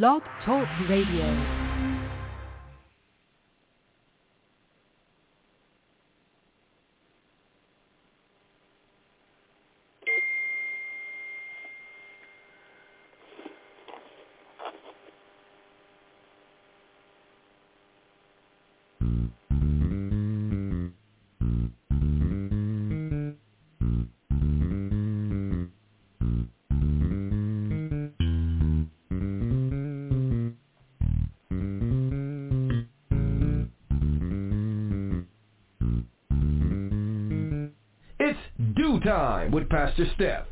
Blog Talk Radio. DEW Time with Pastor Steph.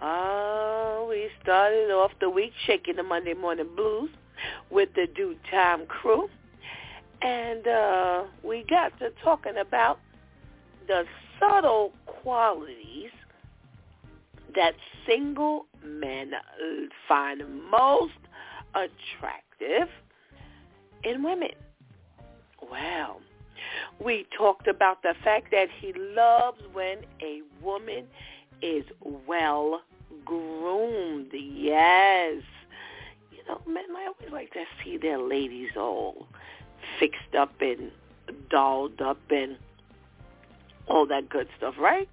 Oh, we started off the week shaking the Monday morning blues with the DEW Time crew. And uh, we got to talking about the subtle qualities that single men find most attractive in women. Well, we talked about the fact that he loves when a woman is well groomed. Yes. You know, men, I always like to see their ladies all fixed up and dolled up and all that good stuff, right?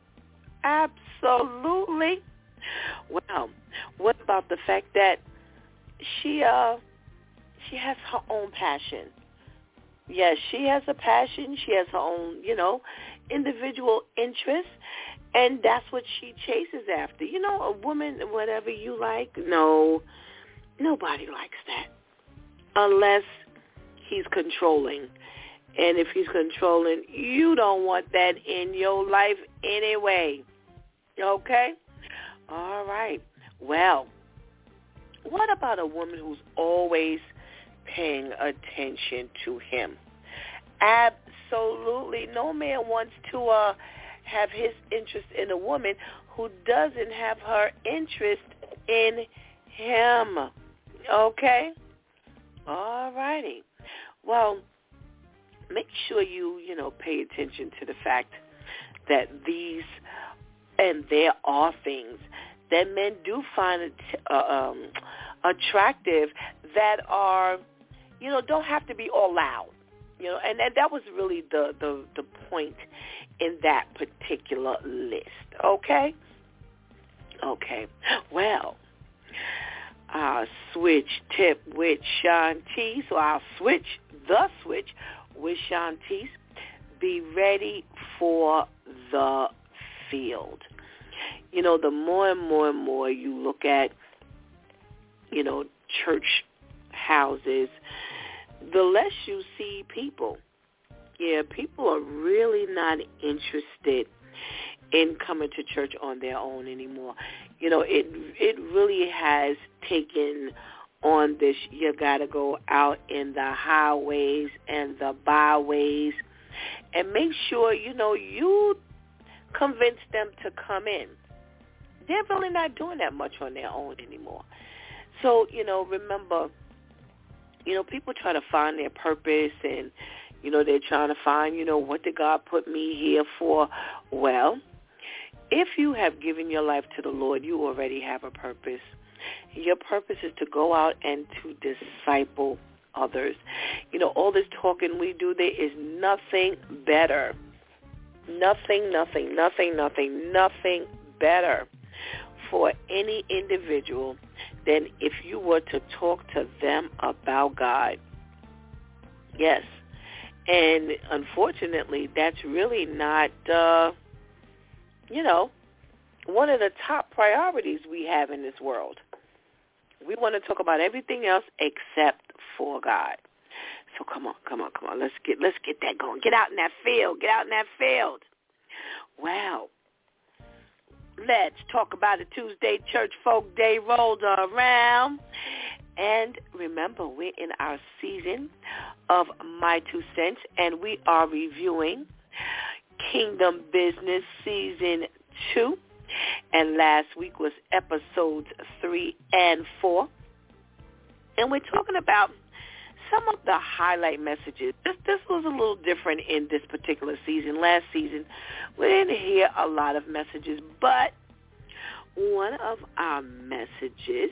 Absolutely. Well, what about the fact that she uh she has her own passion? Yes, she has a passion. She has her own, you know, individual interests and that's what she chases after. You know, a woman, whatever you like, no, nobody likes that unless he's controlling. And if he's controlling, you don't want that in your life anyway. Okay? All right. Well, what about a woman who's always paying attention to him? Absolutely. No man wants to uh have his interest in a woman who doesn't have her interest in him. Okay? All righty. Well, make sure you, you know, pay attention to the fact that these, and there are things that men do find uh, um, attractive that are, you know, don't have to be all loud. You know, and, and that was really the, the, the point in that particular list. Okay? Okay. Well, switch tip with Shantice. So I'll switch the switch with Shantice. Be ready for the field. You know, the more and more and more you look at, you know, church houses, the less you see people. Yeah, people are really not interested in coming to church on their own anymore. You know, it it really has taken on this you got to go out in the highways and the byways and make sure you know you convince them to come in. They're really not doing that much on their own anymore. So, you know, remember you know, people try to find their purpose and, you know, they're trying to find, you know, what did God put me here for? Well, if you have given your life to the Lord, you already have a purpose. Your purpose is to go out and to disciple others. You know, all this talking we do, there is nothing better. Nothing, nothing, nothing, nothing, nothing better for any individual than if you were to talk to them about God. Yes. And unfortunately, that's really not, uh, you know, one of the top priorities we have in this world. We want to talk about everything else except for God. So come on, come on, come on. Let's get let's get that going. Get out in that field. Get out in that field. Wow. Let's talk about it. Tuesday Church Folk Day rolled around. And remember, we're in our season of My Two Cents, and we are reviewing Kingdom Business Season 2. And last week was episodes 3 and 4. And we're talking about some of the highlight messages. This this was a little different in this particular season. Last season, we didn't hear a lot of messages, but one of our messages,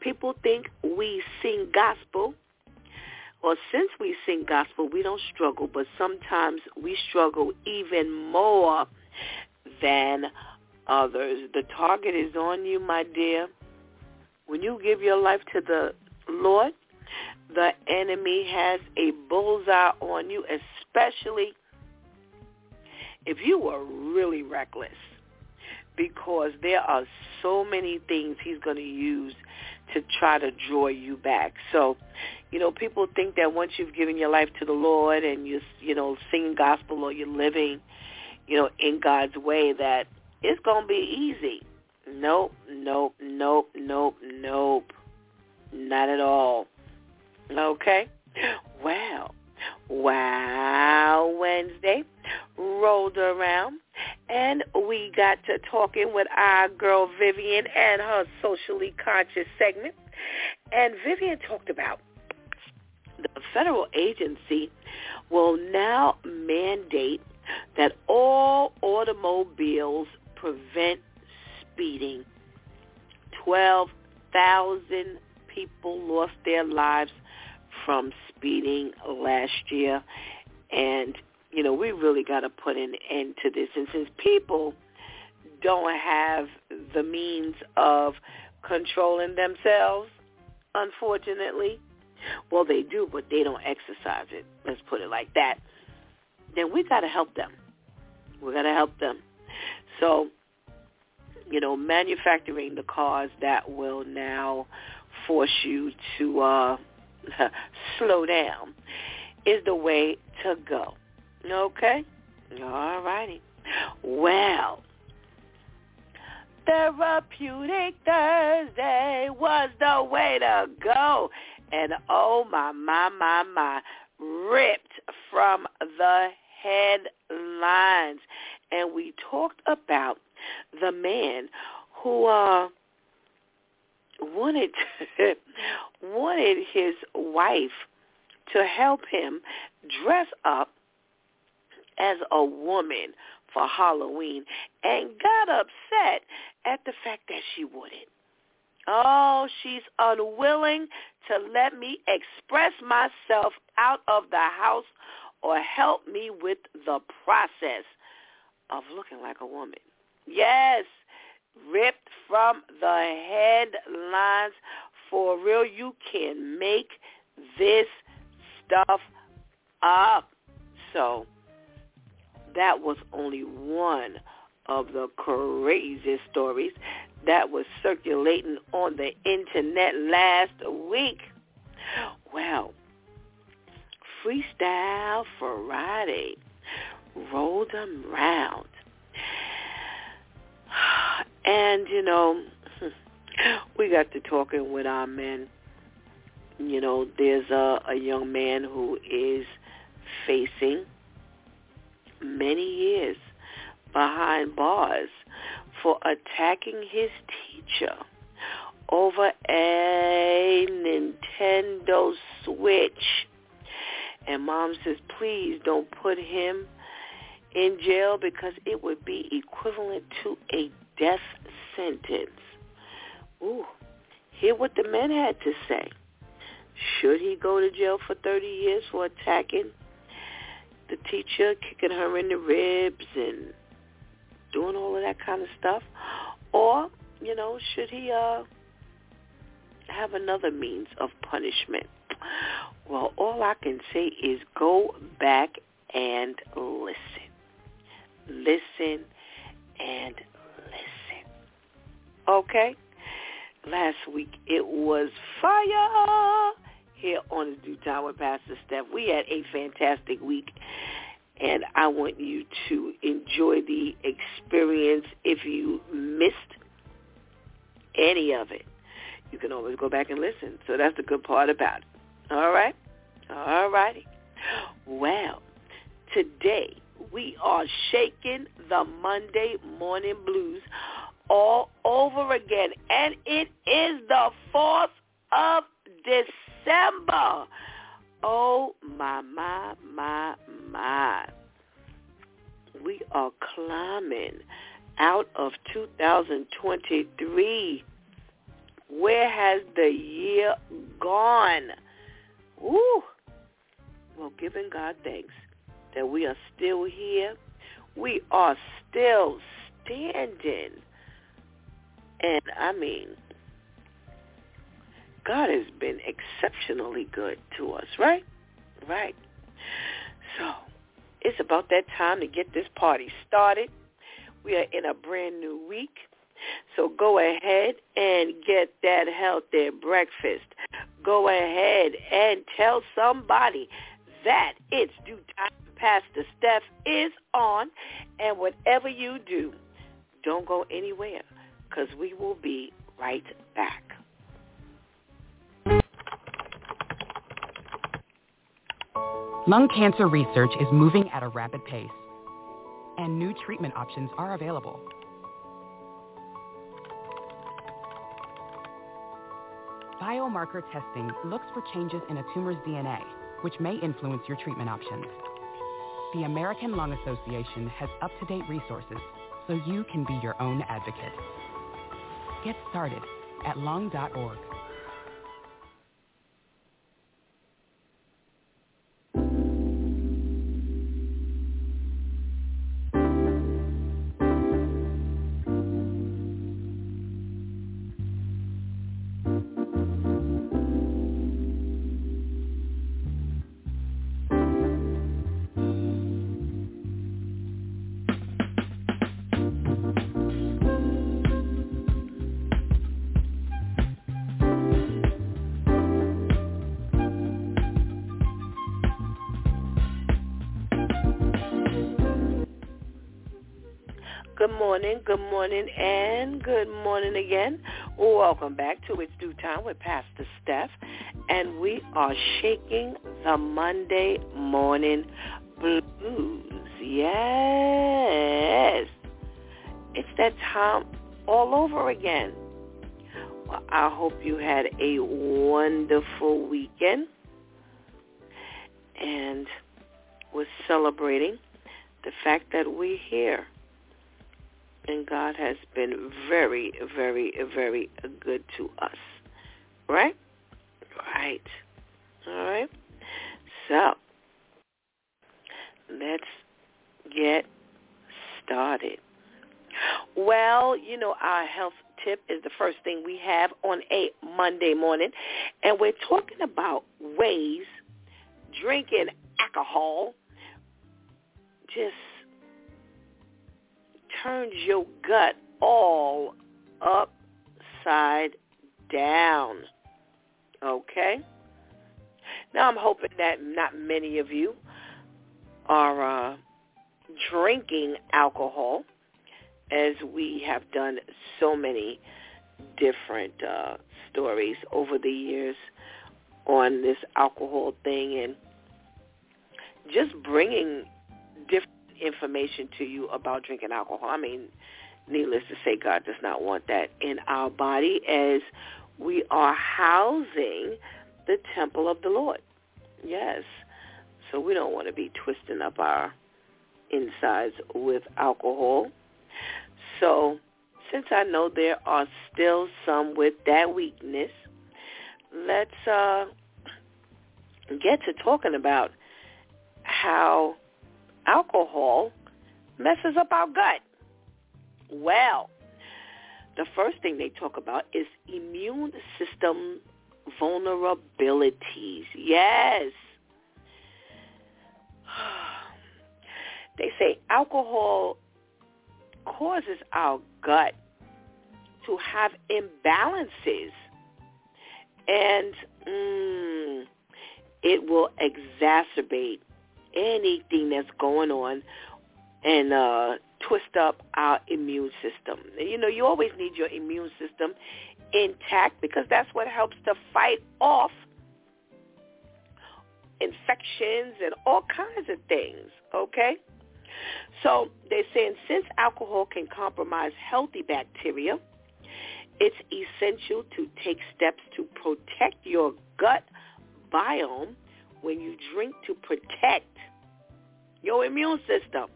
people think we sing gospel. Or since we sing gospel, we don't struggle, but sometimes we struggle even more than others. The target is on you, my dear. When you give your life to the Lord, the enemy has a bullseye on you, especially if you were really reckless because there are so many things he's going to use to try to draw you back. So, you know, people think that once you've given your life to the Lord and you're, you know singing gospel or you're living, you know, in God's way that it's going to be easy. Nope, nope, nope, nope, nope. Not at all. Okay? Well, Wow Wednesday rolled around and we got to talking with our girl Vivian and her socially conscious segment. And Vivian talked about the federal agency will now mandate that all automobiles prevent speeding. 12,000 people lost their lives from speeding last year. And, you know, we really got to put an end to this. And since people don't have the means of controlling themselves, unfortunately, well, they do, but they don't exercise it. Let's put it like that. Then we got to help them. We got to help them. So, you know, manufacturing the cars that will now force you to uh, slow down is the way to go. Okay? All righty. Well, Therapeutic Thursday was the way to go. And oh my, my, my, my, ripped from the headlines. And we talked about the man who uh, wanted wanted his wife to help him dress up as a woman for Halloween and got upset at the fact that she wouldn't. Oh, she's unwilling to let me express myself out of the house or help me with the process of looking like a woman. Yes, ripped from the headlines. For real, you can make this stuff up. So that was only one of the craziest stories that was circulating on the internet last week. Well, Freestyle Friday rolled around. And, you know, we got to talking with our men. You know, there's a, a young man who is facing many years behind bars for attacking his teacher over a Nintendo Switch. And mom says, please don't put him in jail because it would be equivalent to a death sentence. Ooh, hear what the men had to say. Should he go to jail for 30 years for attacking the teacher, kicking her in the ribs and doing all of that kind of stuff? Or, you know, should he uh have another means of punishment. Well, all I can say is go back and listen. Listen and. Okay? Last week it was fire here on the DEW Time with Pastor Steph. We had a fantastic week and I want you to enjoy the experience. If you missed any of it, you can always go back and listen. So that's the good part about it. All right? All righty. Well, today we are shaking the Monday morning blues all over again. And it is the 4th of December. Oh, my, my, my, my. We are climbing out of 2023. Where has the year gone? Woo! Well, giving God thanks that we are still here. We are still standing. And I mean, God has been exceptionally good to us, right? Right. So it's about that time to get this party started. We are in a brand new week. So go ahead and get that healthy breakfast. Go ahead and tell somebody that it's DEW time. Pastor Steph is on. And whatever you do, don't go anywhere because we will be right back. Lung cancer research is moving at a rapid pace, and new treatment options are available. Biomarker testing looks for changes in a tumor's DNA, which may influence your treatment options. The American Lung Association has up-to-date resources so you can be your own advocate. Get started at lung.org. Good morning, and good morning again. Welcome back to It's DEW Time with Pastor Steph, and we are shaking the Monday morning blues. Yes, it's that time all over again. Well, I hope you had a wonderful weekend and we're celebrating the fact that we're here and God has been very, very, very good to us. Right? Right. All right. So, let's get started. Well, you know, our health tip is the first thing we have on a Monday morning, and we're talking about ways drinking alcohol just turns your gut all upside down. Okay? Now I'm hoping that not many of you are uh, drinking alcohol as we have done so many different uh, stories over the years on this alcohol thing and just bringing information to you about drinking alcohol. I mean, needless to say, God does not want that in our body as we are housing the temple of the Lord. Yes. So we don't want to be twisting up our insides with alcohol. So since I know there are still some with that weakness, let's uh, get to talking about how alcohol messes up our gut. Well, the first thing they talk about is immune system vulnerabilities. Yes. They say alcohol causes our gut to have imbalances and mm, it will exacerbate anything that's going on and uh, twist up our immune system. You know, you always need your immune system intact because that's what helps to fight off infections and all kinds of things, okay? So they're saying since alcohol can compromise healthy bacteria, it's essential to take steps to protect your gut biome when you drink to protect your immune system.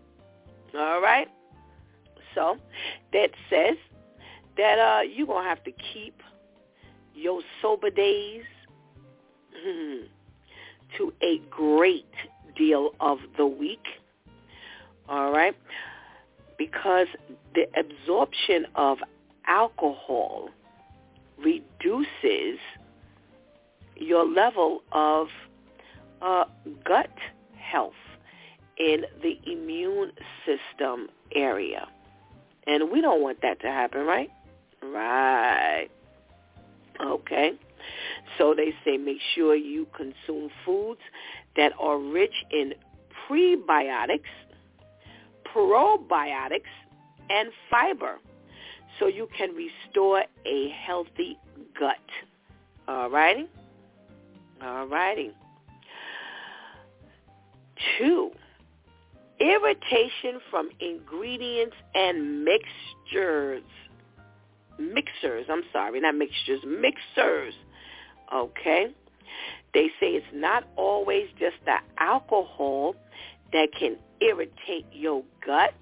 All right? So that says that uh, you're going to have to keep your sober days to a great deal of the week. All right? Because the absorption of alcohol reduces your level of uh, gut health in the immune system area. And we don't want that to happen, right? Right. Okay. So they say make sure you consume foods that are rich in prebiotics, probiotics, and fiber so you can restore a healthy gut. All righty? All righty. Two, irritation from ingredients and mixtures. Mixers, I'm sorry, not mixtures, mixers. Okay? They say it's not always just the alcohol that can irritate your gut.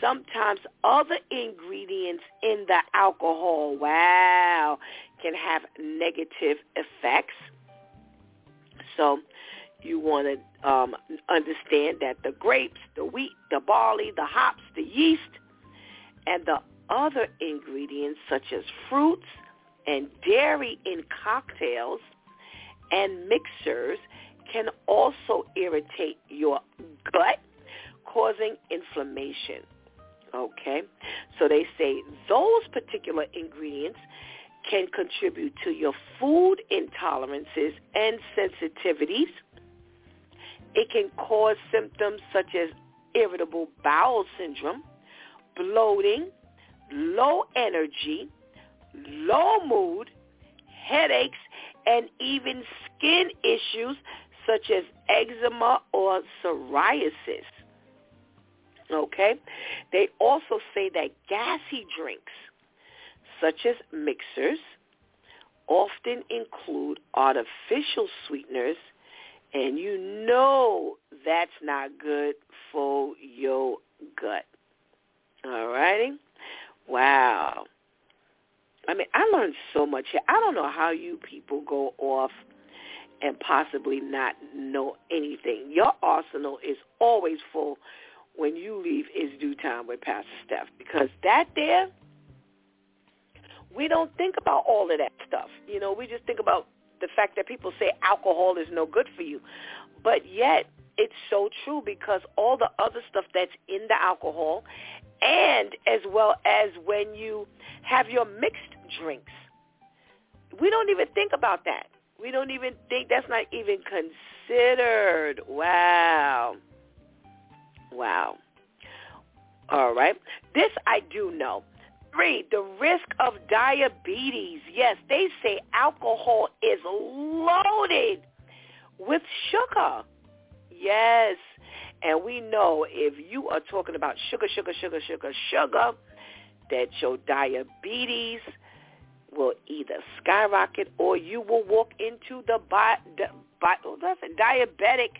Sometimes other ingredients in the alcohol, wow, can have negative effects. So you want to um, understand that the grapes, the wheat, the barley, the hops, the yeast, and the other ingredients such as fruits and dairy in cocktails and mixers can also irritate your gut, causing inflammation. Okay? So they say those particular ingredients can contribute to your food intolerances and sensitivities. It can cause symptoms such as irritable bowel syndrome, bloating, low energy, low mood, headaches, and even skin issues such as eczema or psoriasis. Okay? They also say that gassy drinks, such as mixers, often include artificial sweeteners, and you know that's not good for your gut. All righty? Wow. I mean, I learned so much here. I don't know how you people go off and possibly not know anything. Your arsenal is always full when you leave is DEW time with Pastor Steph because that there, we don't think about all of that stuff. You know, we just think about the fact that people say alcohol is no good for you. But yet, it's so true because all the other stuff that's in the alcohol and as well as when you have your mixed drinks. We don't even think about that. We don't even think that's not even considered. Wow. Wow. All right. This I do know. Three, the risk of diabetes. Yes, they say alcohol is loaded with sugar. Yes. And we know if you are talking about sugar, sugar, sugar, sugar, sugar, that your diabetes will either skyrocket or you will walk into the bi- bi- oh, listen, diabetic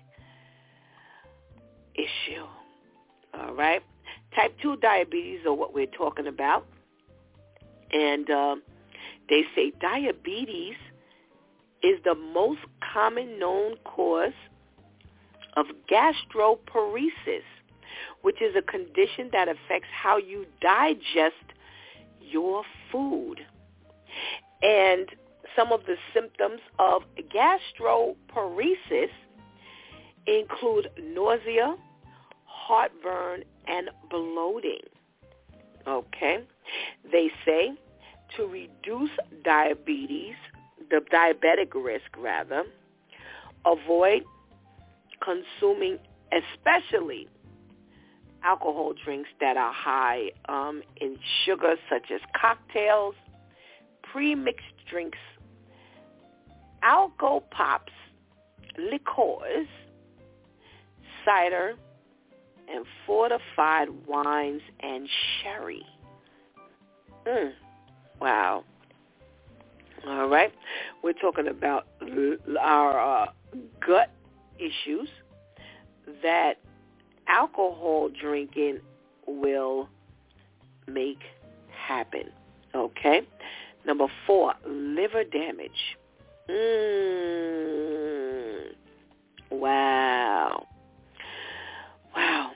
issue. All right? Type 2 diabetes are what we're talking about. And uh, they say diabetes is the most common known cause of gastroparesis, which is a condition that affects how you digest your food. And some of the symptoms of gastroparesis include nausea, heartburn, and bloating. Okay? They say to reduce diabetes, the diabetic risk rather, avoid consuming especially alcohol drinks that are high um, in sugar, such as cocktails, pre-mixed drinks, alcohol pops, liqueurs, cider, and fortified wines and sherry. Mm. Wow. All right. We're talking about our uh, gut issues that alcohol drinking will make happen. Okay? Number four, liver damage. Mm. Wow. Wow.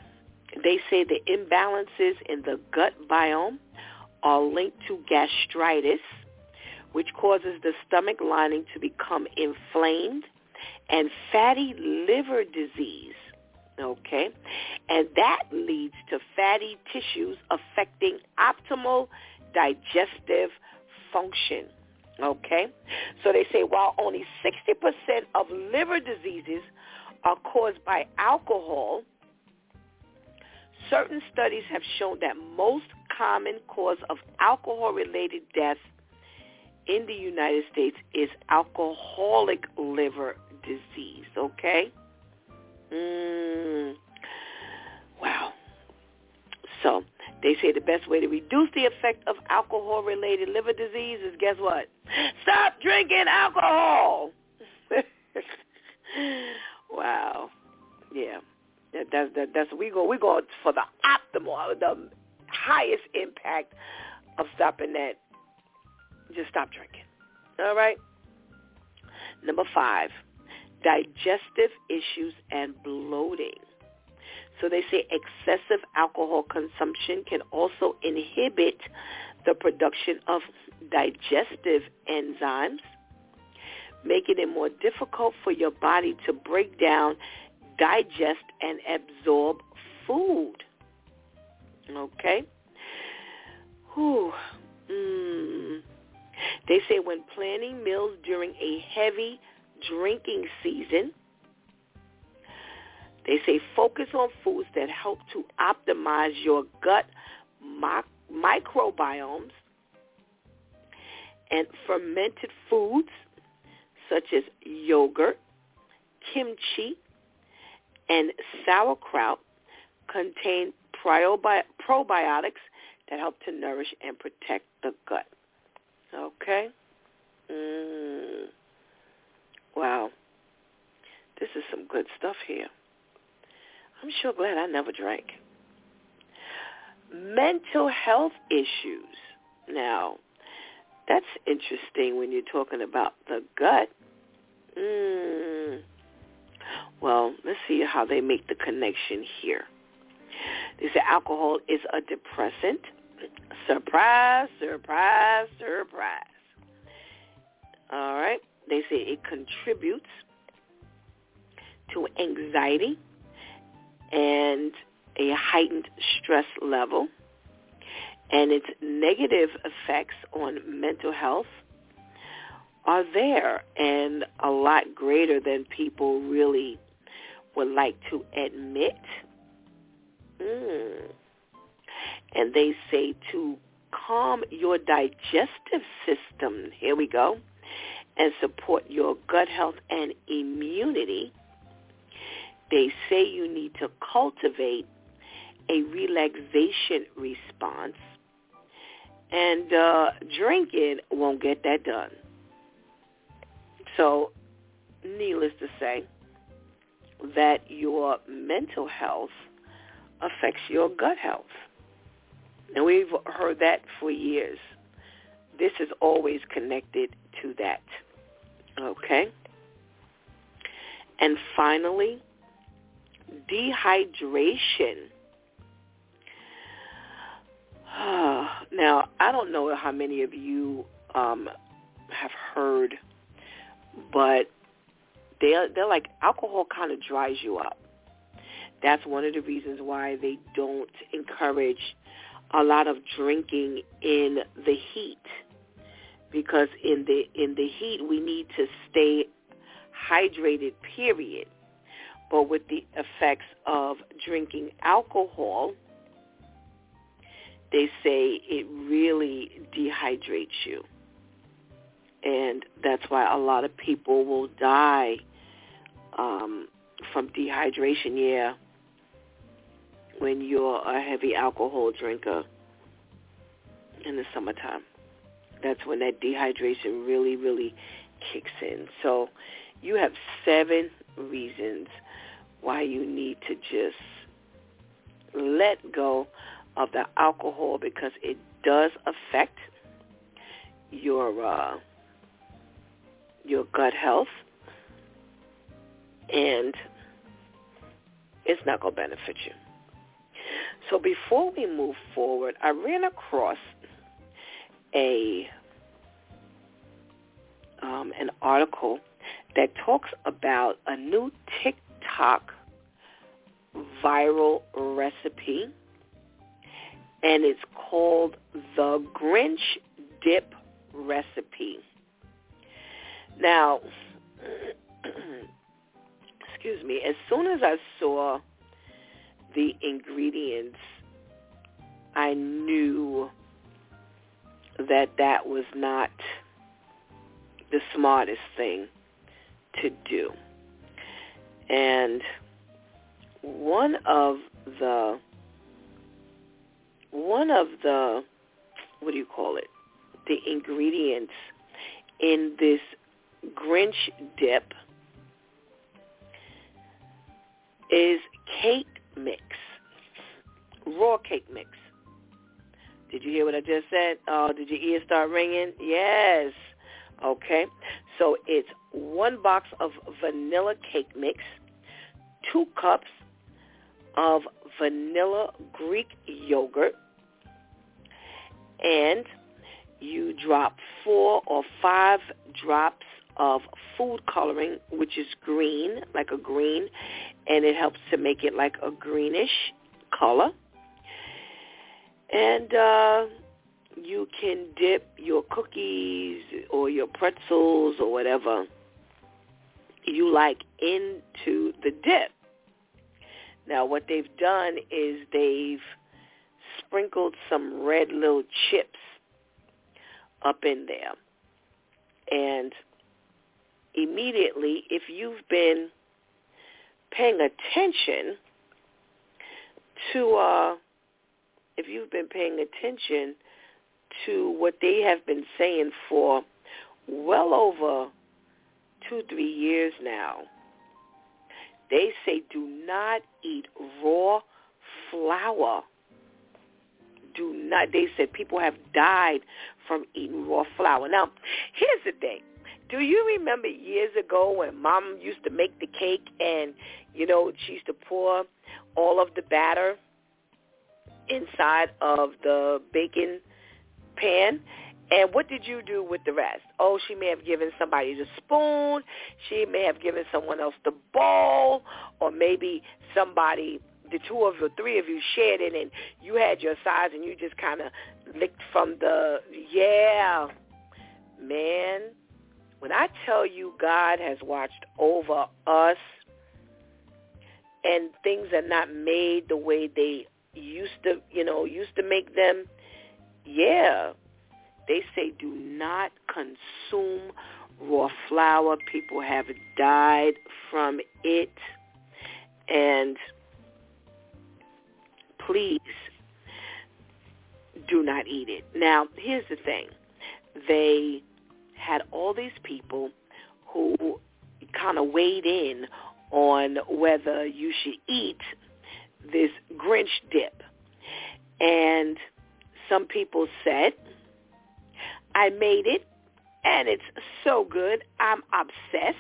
They say the imbalances in the gut biome are linked to gastritis, which causes the stomach lining to become inflamed, and fatty liver disease. Okay? And that leads to fatty tissues affecting optimal digestive function. Okay? So they say while only 60% of liver diseases are caused by alcohol, certain studies have shown that most common cause of alcohol-related death in the United States is alcoholic liver disease, okay? Mm. Wow. So they say the best way to reduce the effect of alcohol-related liver disease is guess what? Stop drinking alcohol. wow. Yeah. That, that's that, that's we go we go for the optimal the highest impact of stopping that. Just stop drinking. All right. Number five, digestive issues and bloating. So they say excessive alcohol consumption can also inhibit the production of digestive enzymes, making it more difficult for your body to break down, digest, and absorb food. Okay? Whew. Mm. They say when planning meals during a heavy drinking season, they say focus on foods that help to optimize your gut microbiomes and fermented foods such as yogurt, kimchi, and sauerkraut contain probiotics that help to nourish and protect the gut. Okay? Mm. Wow. This is some good stuff here. I'm sure glad I never drank. Mental health issues. Now, that's interesting when you're talking about the gut. Mm. Well, let's see how they make the connection here. They say alcohol is a depressant. Surprise, surprise, surprise. All right. They say it contributes to anxiety and a heightened stress level and its negative effects on mental health are there and a lot greater than people really would like to admit. Mm. And they say to calm your digestive system, here we go, and support your gut health and immunity, they say you need to cultivate a relaxation response, and uh, drinking won't get that done. So, needless to say, that your mental health affects your gut health. And we've heard that for years. This is always connected to that. Okay? And finally, dehydration. now, I don't know how many of you um, have heard, but they're they're like alcohol kind of dries you up. That's one of the reasons why they don't encourage a lot of drinking in the heat. Because in the in the heat we need to stay hydrated period. But with the effects of drinking alcohol they say it really dehydrates you. And that's why a lot of people will die um, from dehydration. Yeah when you're a heavy alcohol drinker in the summertime. That's when that dehydration really, really kicks in. So you have seven reasons why you need to just let go of the alcohol because it does affect your uh, your gut health and it's not going to benefit you. So before we move forward, I ran across a um, an article that talks about a new TikTok viral recipe, and it's called the Grinch Dip Recipe. Now, excuse me, as soon as I saw the ingredients, I knew that that was not the smartest thing to do. And one of the one of the what do you call it? The ingredients in this Grinch dip is cake mix, raw cake mix. Did you hear what I just said? Oh, did your ears start ringing? Yes. Okay. So it's one box of vanilla cake mix, two cups of vanilla Greek yogurt, and you drop four or five drops of food coloring, which is green, like a green, and it helps to make it like a greenish color. And uh, you can dip your cookies or your pretzels or whatever you like into the dip. Now what they've done is they've sprinkled some red little chips up in there. And immediately, if you've been paying attention to, uh, if you've been paying attention to what they have been saying for well over two, three years now, they say do not eat raw flour. Do not, they said people have died from eating raw flour. Now, here's the thing. Do you remember years ago when mom used to make the cake and, you know, she used to pour all of the batter inside of the baking pan? And what did you do with the rest? Oh, she may have given somebody the spoon. She may have given someone else the bowl. Or maybe somebody, the two of you, three of you shared it and you had your size and you just kind of licked from the, yeah. Man, when I tell you God has watched over us and things are not made the way they used to, you know, used to make them, yeah, they say do not consume raw flour. People have died from it. And please do not eat it. Now, here's the thing. They had all these people who kind of weighed in on whether you should eat this Grinch dip. And some people said, I made it and it's so good. I'm obsessed.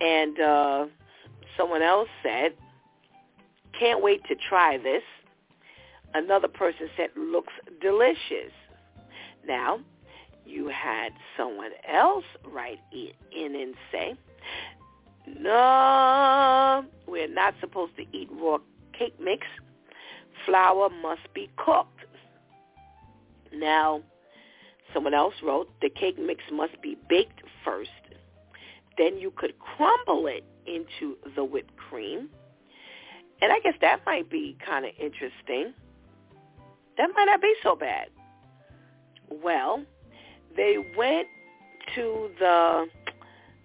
And uh, someone else said, can't wait to try this. another person said looks delicious. Now, you had someone else write it in and say, no, we're not supposed to eat raw cake mix. Flour must be cooked. Now, someone else wrote, the cake mix must be baked first. Then you could crumble it into the whipped cream. And I guess that might be kind of interesting. That might not be so bad. Well, they went to the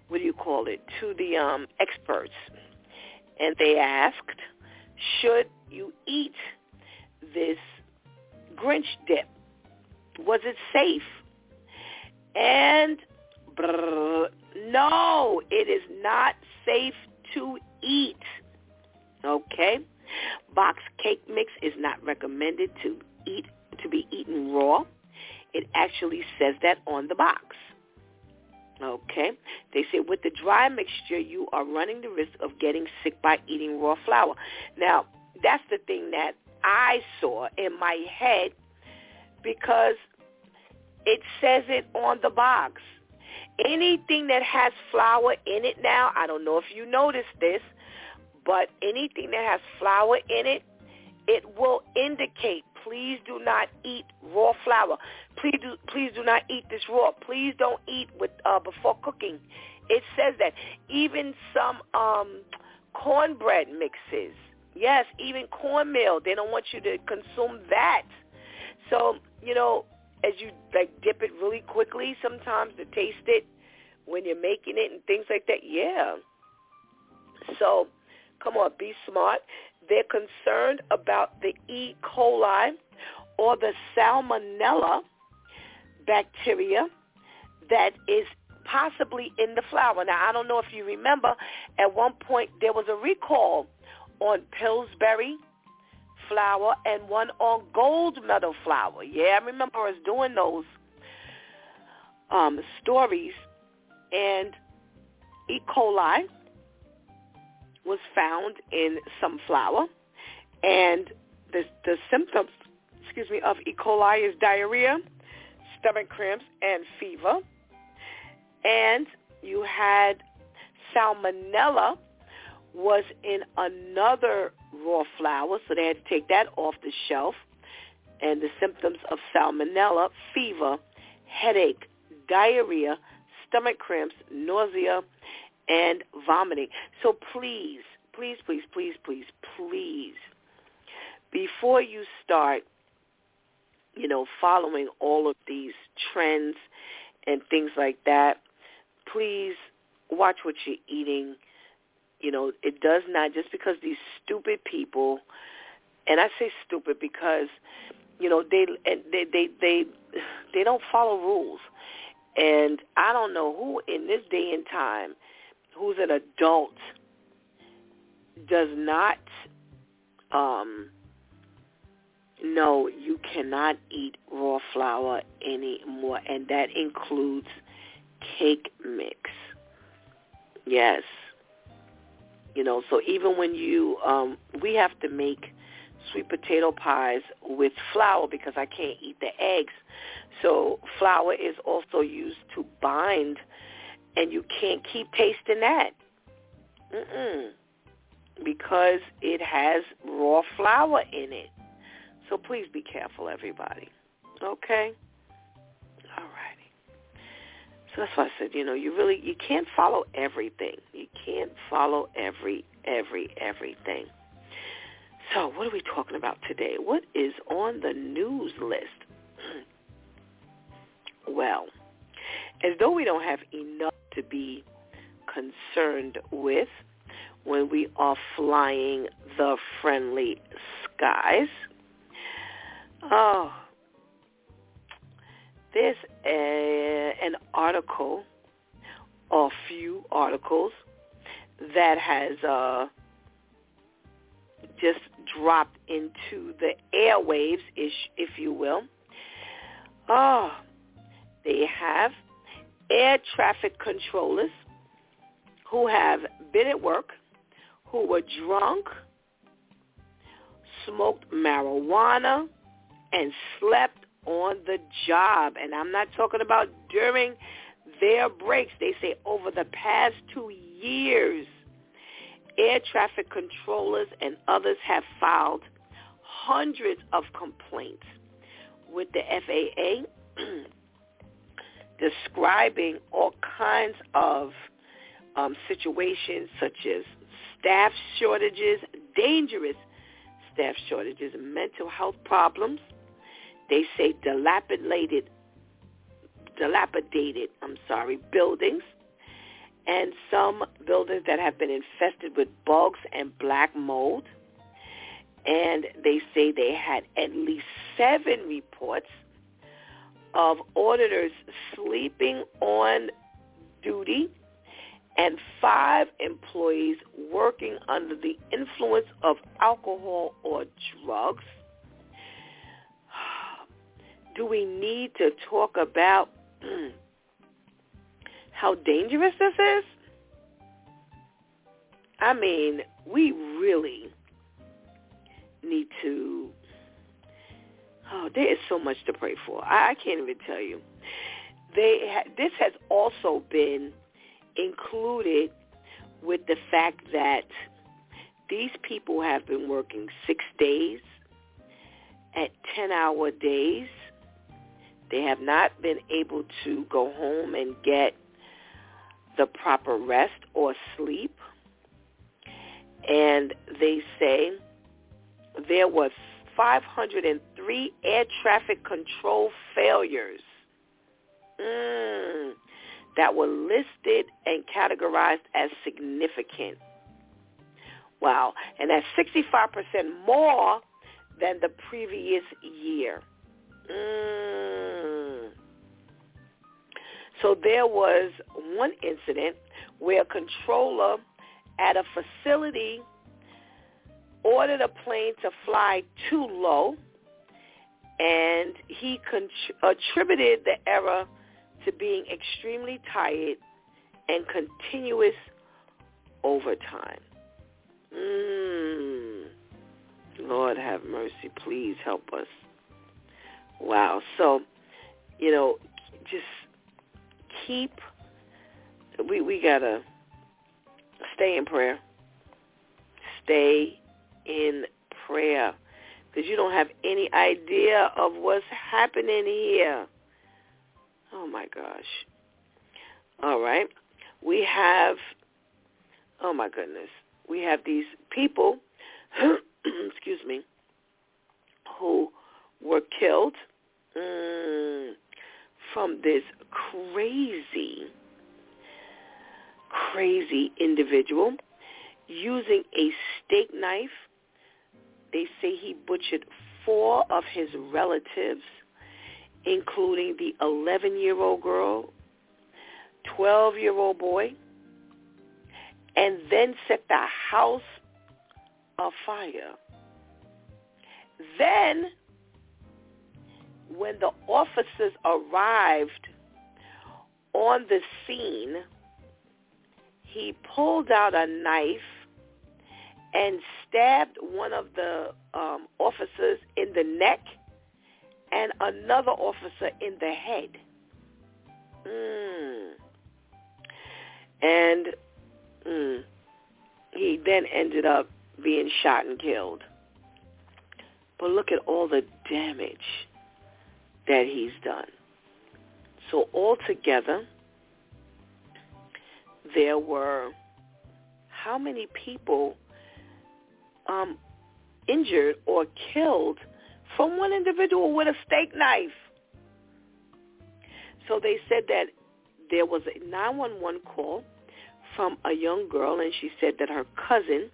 what do you call it to the um experts. And they asked should you eat this grinch dip? Was it safe? And brr, no it is not safe to eat. Okay? Box cake mix is not recommended to eat to be eaten raw it actually says that on the box. Okay. They say with the dry mixture, you are running the risk of getting sick by eating raw flour. Now, that's the thing that I saw in my head because it says it on the box. Anything that has flour in it now, I don't know if you noticed this, but anything that has flour in it, it will indicate please do not eat raw flour. Please do, please do not eat this raw. Please don't eat with uh, before cooking. It says that even some um, cornbread mixes. Yes, even cornmeal. They don't want you to consume that. So you know, as you like dip it really quickly, sometimes to taste it when you're making it and things like that. Yeah. So come on, be smart. They're concerned about the E. coli or the salmonella bacteria that is possibly in the flour. Now, I don't know if you remember, at one point there was a recall on Pillsbury flour and one on gold medal flour. Yeah, I remember us doing those um, stories. And E. coli was found in some flour, and the, the symptoms, excuse me, of E. coli is diarrhea, stomach cramps, and fever. And you had salmonella was in another raw flour, so they had to take that off the shelf. And the symptoms of salmonella, fever, headache, diarrhea, stomach cramps, nausea, and vomiting. So please, please, please, please, please, please, before you start you know, following all of these trends and things like that, please watch what you're eating. You know, it does not just because these stupid people, and I say stupid because, you know, they they they they they don't follow rules, and I don't know who in this day and time, who's an adult, does not um no, you cannot eat raw flour anymore, and that includes cake mix. Yes. You know, so even when you, um, we have to make sweet potato pies with flour because I can't eat the eggs. So flour is also used to bind, and you can't keep tasting that. Mm-mm. Because it has raw flour in it. So please be careful, everybody. Okay? All righty. So that's why I said, you know, you really, you can't follow everything. You can't follow every, every, everything. So what are we talking about today? What is on the news list? well, as though we don't have enough to be concerned with when we are flying the friendly skies, Oh, there's a, an article or a few articles that has uh, just dropped into the airwaves, if you will. Oh, they have air traffic controllers who have been at work, who were drunk, smoked marijuana, and slept on the job. And I'm not talking about during their breaks. They say over the past two years, air traffic controllers and others have filed hundreds of complaints with the FAA describing all kinds of um, situations such as staff shortages, dangerous staff shortages, mental health problems. They say dilapidated, dilapidated, I'm sorry, buildings, and some buildings that have been infested with bugs and black mold. And they say they had at least seven reports of auditors sleeping on duty and five employees working under the influence of alcohol or drugs. Do we need to talk about how dangerous this is? I mean, we really need to Oh, there is so much to pray for. I, I can't even tell you. They ha- this has also been included with the fact that these people have been working six days at 10-hour days. They have not been able to go home and get the proper rest or sleep. And they say there was 503 air traffic control failures mm, that were listed and categorized as significant. Wow. And that's 65% more than the previous year. Mm. So there was one incident where a controller at a facility ordered a plane to fly too low, and he con- attributed the error to being extremely tired and continuous overtime. Mm. Lord have mercy. Please help us. Wow. So, you know, just keep, we, we got to stay in prayer. Stay in prayer because you don't have any idea of what's happening here. Oh my gosh. All right. We have, oh my goodness, we have these people, excuse me, who were killed mm, from this crazy, crazy individual using a steak knife they say he butchered four of his relatives, including the 11-year-old girl, 12-year-old boy, and then set the house afire. Then, when the officers arrived on the scene, he pulled out a knife and stabbed one of the um, officers in the neck and another officer in the head. Mm. And mm, he then ended up being shot and killed. But look at all the damage that he's done. So altogether, there were how many people um, injured or killed from one individual with a steak knife. So they said that there was a 911 call from a young girl, and she said that her cousin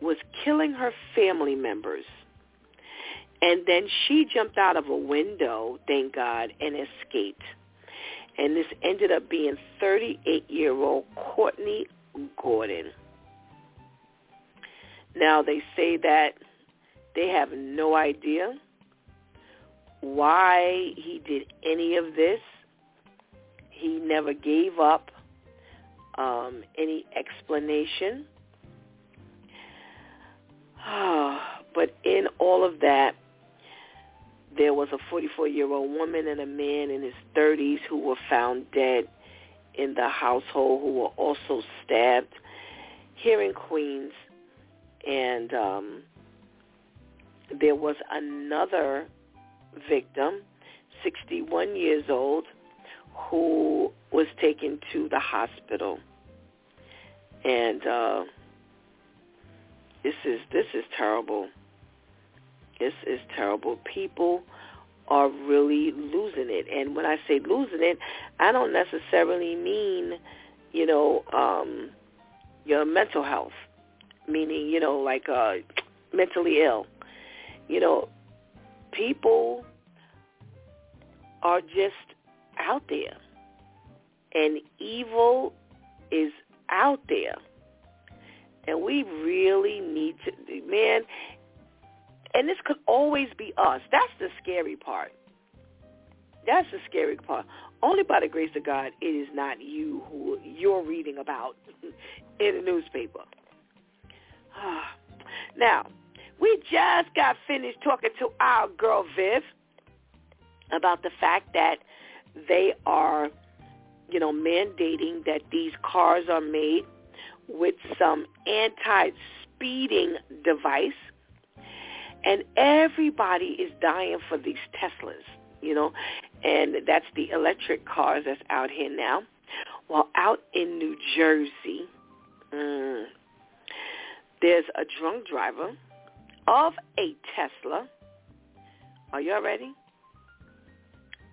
was killing her family members. And then she jumped out of a window, thank God, and escaped. And this ended up being 38-year-old Courtney Gordon. Now they say that they have no idea why he did any of this. He never gave up um, any explanation. But in all of that, there was a 44-year-old woman and a man in his 30s who were found dead in the household who were also stabbed here in Queens. And um, there was another victim, 61 years old, who was taken to the hospital. And uh, this is this is terrible. This is terrible. People are really losing it. And when I say losing it, I don't necessarily mean, you know, um, your mental health, meaning, you know, like uh, mentally ill. You know, people are just out there. And evil is out there. And we really need to, man, and this could always be us. That's the scary part. That's the scary part. Only by the grace of God, it is not you who you're reading about in the newspaper. Now, we just got finished talking to our girl Viv about the fact that they are, you know, mandating that these cars are made with some anti-speeding device. And everybody is dying for these Teslas, you know, and that's the electric cars that's out here now. Well, out in New Jersey, mm, there's a drunk driver of a Tesla. Are y'all ready?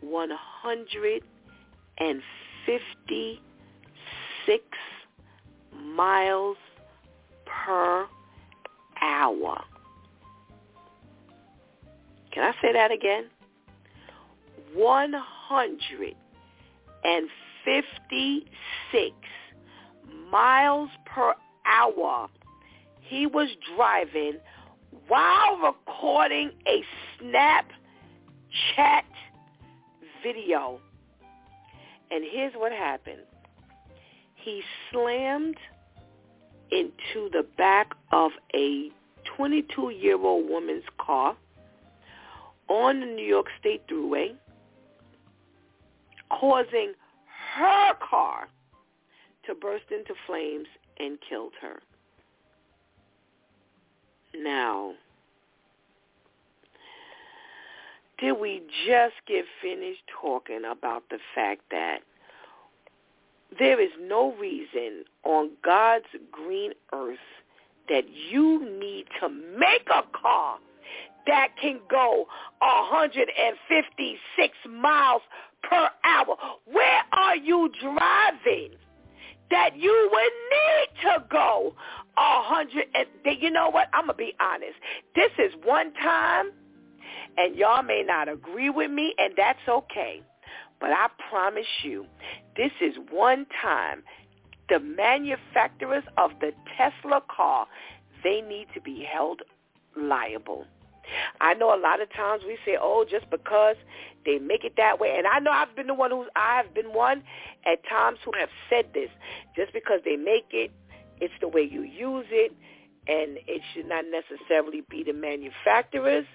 156 miles per hour. Can I say that again? 156 miles per hour. He was driving while recording a Snapchat video. And here's what happened. He slammed into the back of a 22-year-old woman's car on the New York State Thruway, causing her car to burst into flames and killed her. Now, did we just get finished talking about the fact that there is no reason on God's green earth that you need to make a car that can go 156 miles per hour. Where are you driving that you would need to go a 100? And you know what? I'm to be honest. This is one time, and y'all may not agree with me, and that's okay. But I promise you, this is one time the manufacturers of the Tesla car, they need to be held liable. I know a lot of times we say, oh, just because they make it that way. And I know I've been the one who's, I've been one at times who have said this. Just because they make it, it's the way you use it, and it should not necessarily be the manufacturer's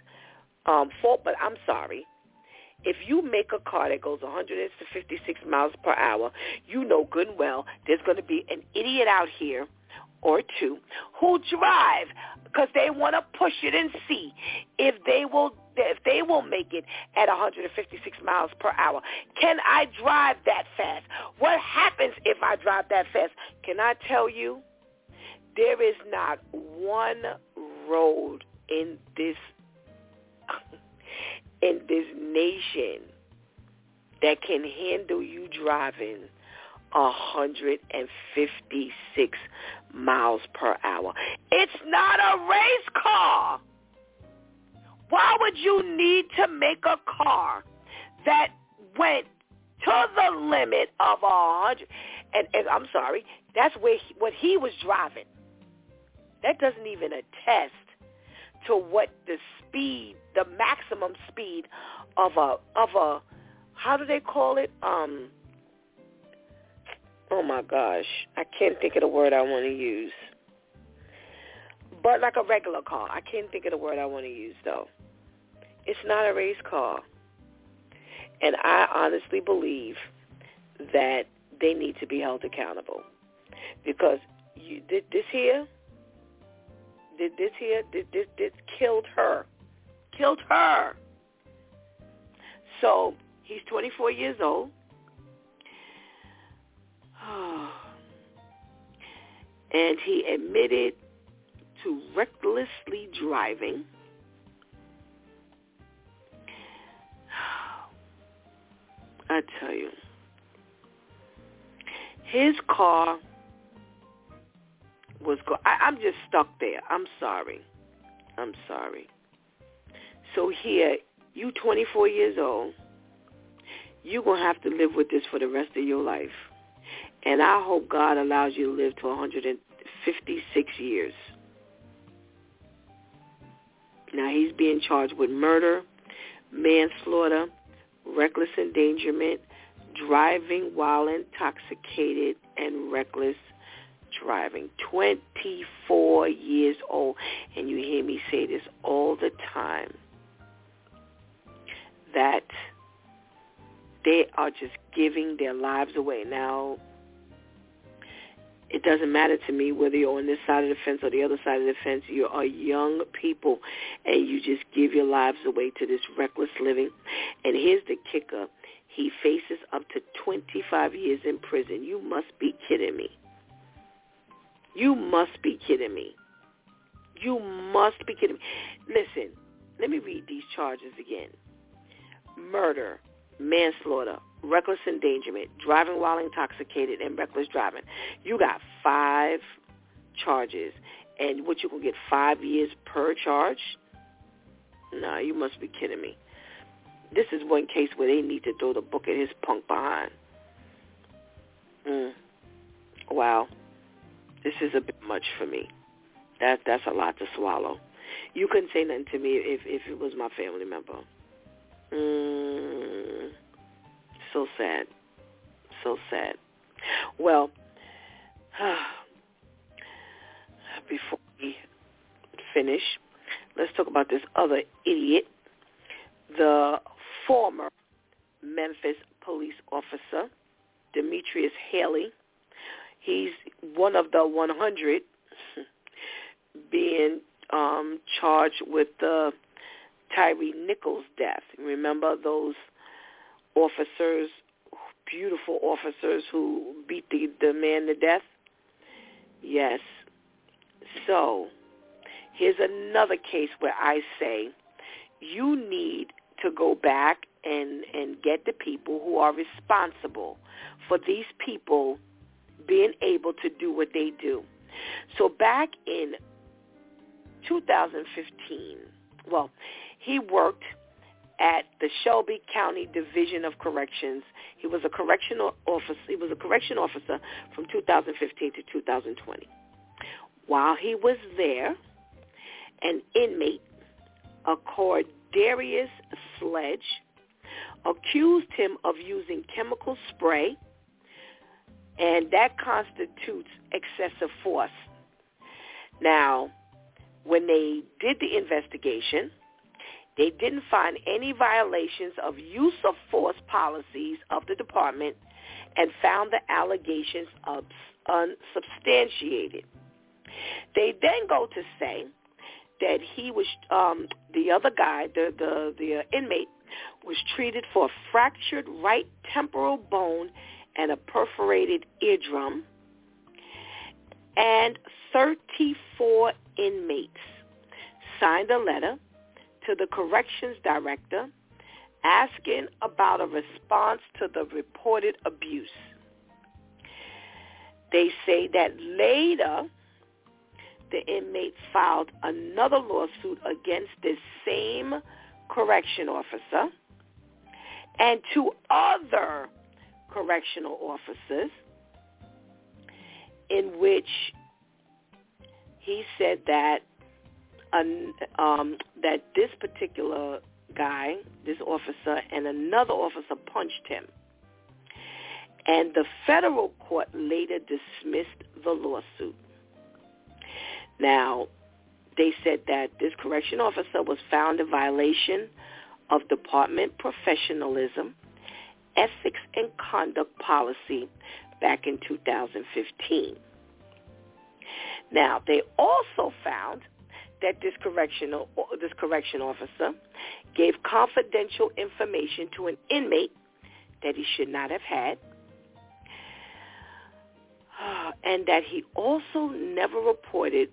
um, fault. But I'm sorry. If you make a car that goes 156 miles per hour, you know good and well there's going to be an idiot out here or two who drive because they want to push it and see if they will if they will make it at 156 miles per hour. Can I drive that fast? What happens if I drive that fast? Can I tell you? There is not one road in this in this nation that can handle you driving 156 miles per hour. It's not a race car. Why would you need to make a car that went to the limit of a hundred? And, and I'm sorry, that's where he, what he was driving. That doesn't even attest to what the speed, the maximum speed of a of a how do they call it? Um oh my gosh, I can't think of the word I want to use. but like a regular car. I can't think of the word I want to use though. It's not a race car. And I honestly believe that they need to be held accountable because you, did this here, did this here, did this, this killed her, killed her. So he's 24 years old. and he admitted to recklessly driving. I tell you, his car was go. I, I'm just stuck there. I'm sorry. I'm sorry. So here, you 24 years old, you're gonna have to live with this for the rest of your life. And I hope God allows you to live to 156 years. Now he's being charged with murder, manslaughter, reckless endangerment, driving while intoxicated, and reckless driving. 24 years old. And you hear me say this all the time. That they are just giving their lives away. Now, it doesn't matter to me whether you're on this side of the fence or the other side of the fence. You are young people, and you just give your lives away to this reckless living. And here's the kicker. He faces up to 25 years in prison. You must be kidding me. You must be kidding me. You must be kidding me. Listen, let me read these charges again. Murder, manslaughter, reckless endangerment, driving while intoxicated, and reckless driving. You got five charges. And what, you can get five years per charge? Nah, you must be kidding me. This is one case where they need to throw the book at his punk behind. Mm. Wow. This is a bit much for me. That that's a lot to swallow. You couldn't say nothing to me if if it was my family member. Mm, so sad. So sad. Well, before we finish, let's talk about this other idiot, the former Memphis police officer, Demetrius Haley. He's one of the 100 being um, charged with the Tyre Nichols death. Remember those officers, beautiful officers who beat the, the man to death? Yes. So here's another case where I say you need to go back and, and get the people who are responsible for these people being able to do what they do. So back in 2015, well, he worked at the Shelby County Division of Corrections. He was a correctional officer. He was a correction officer from 2015 to 2020. While he was there, an inmate, a Cordarius Sledge, accused him of using chemical spray, and that constitutes excessive force. Now, when they did the investigation, they didn't find any violations of use of force policies of the department and found the allegations unsubstantiated. They then go to say that he was um, the other guy, the the the inmate, was treated for a fractured right temporal bone and a perforated eardrum, and 34 inmates signed a letter to the corrections director asking about a response to the reported abuse. They say that later the inmate filed another lawsuit against the same correction officer and two other correctional officers in which he said that um, that this particular guy, this officer, and another officer punched him. And the federal court later dismissed the lawsuit. Now, they said that this correction officer was found in violation of department professionalism, ethics, and conduct policy back in 2015. Now, they also found that this correctional this correction officer gave confidential information to an inmate that he should not have had and that he also never reported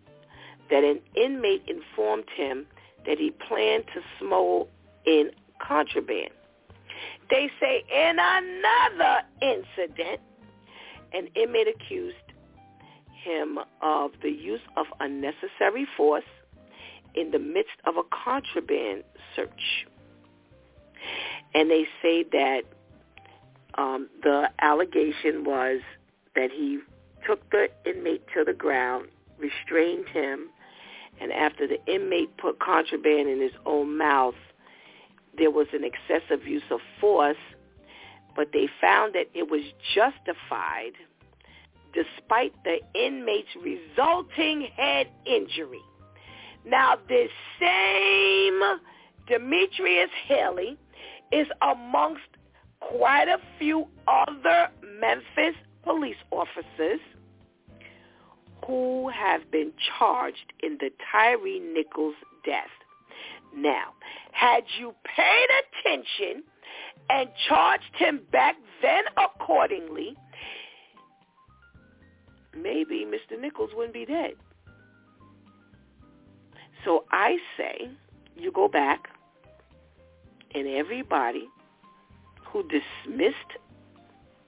that an inmate informed him that he planned to smuggle in contraband. They say in another incident, an inmate accused him of the use of unnecessary force in the midst of a contraband search. And they say that um, the allegation was that he took the inmate to the ground, restrained him, and after the inmate put contraband in his own mouth, there was an excessive use of force, but they found that it was justified despite the inmate's resulting head injury. Now, this same Demetrius Haley is amongst quite a few other Memphis police officers who have been charged in the Tyre Nichols death. Now, had you paid attention and charged him back then accordingly, maybe Mr. Nichols wouldn't be dead. So I say you go back and everybody who dismissed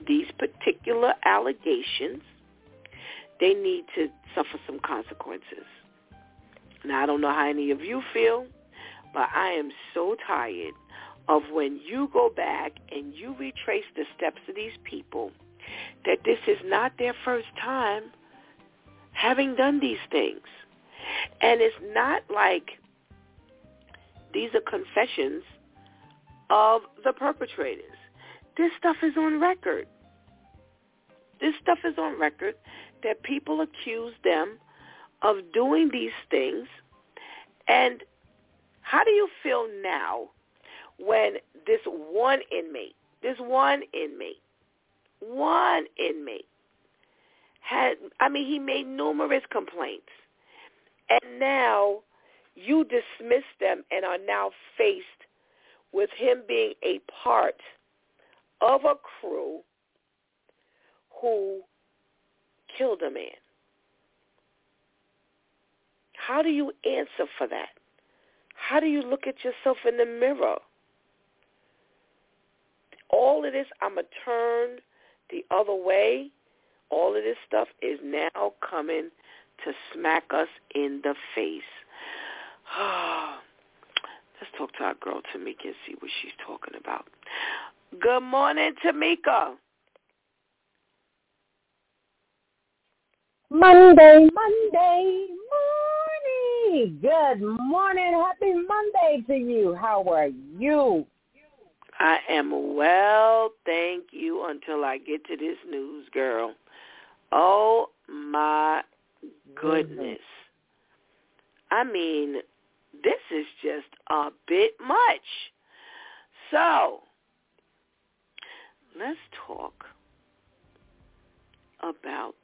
these particular allegations, they need to suffer some consequences. Now, I don't know how any of you feel, but I am so tired of when you go back and you retrace the steps of these people that this is not their first time having done these things. And it's not like these are confessions of the perpetrators. This stuff is on record. This stuff is on record that people accuse them of doing these things. And how do you feel now when this one inmate, this one inmate, one inmate had, I mean, he made numerous complaints. And now you dismiss them and are now faced with him being a part of a crew who killed a man. How do you answer for that? How do you look at yourself in the mirror? All of this, I'm to turn the other way. All of this stuff is now coming to smack us in the face. Let's talk to our girl Tamika and see what she's talking about. Good morning, Tamika. Monday, Monday, morning. Good morning. Happy Monday to you. How are you? I am well, thank you, until I get to this news, girl. Oh, my goodness. I mean, this is just a bit much. So, let's talk about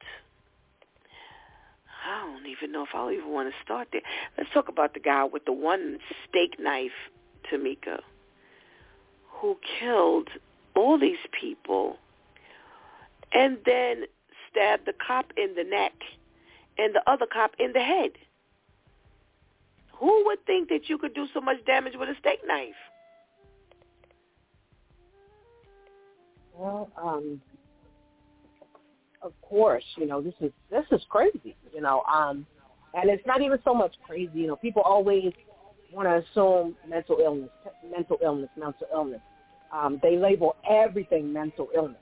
I don't even know if I'll even want to start there. Let's talk about the guy with the one steak knife, Tamika, who killed all these people and then stabbed the cop in the neck and the other cop in the head. Who would think that you could do so much damage with a steak knife? Well, um, of course, you know this is this is crazy, you know, um, and it's not even so much crazy. You know, people always want to assume mental illness, mental illness, mental illness. Um, they label everything mental illness,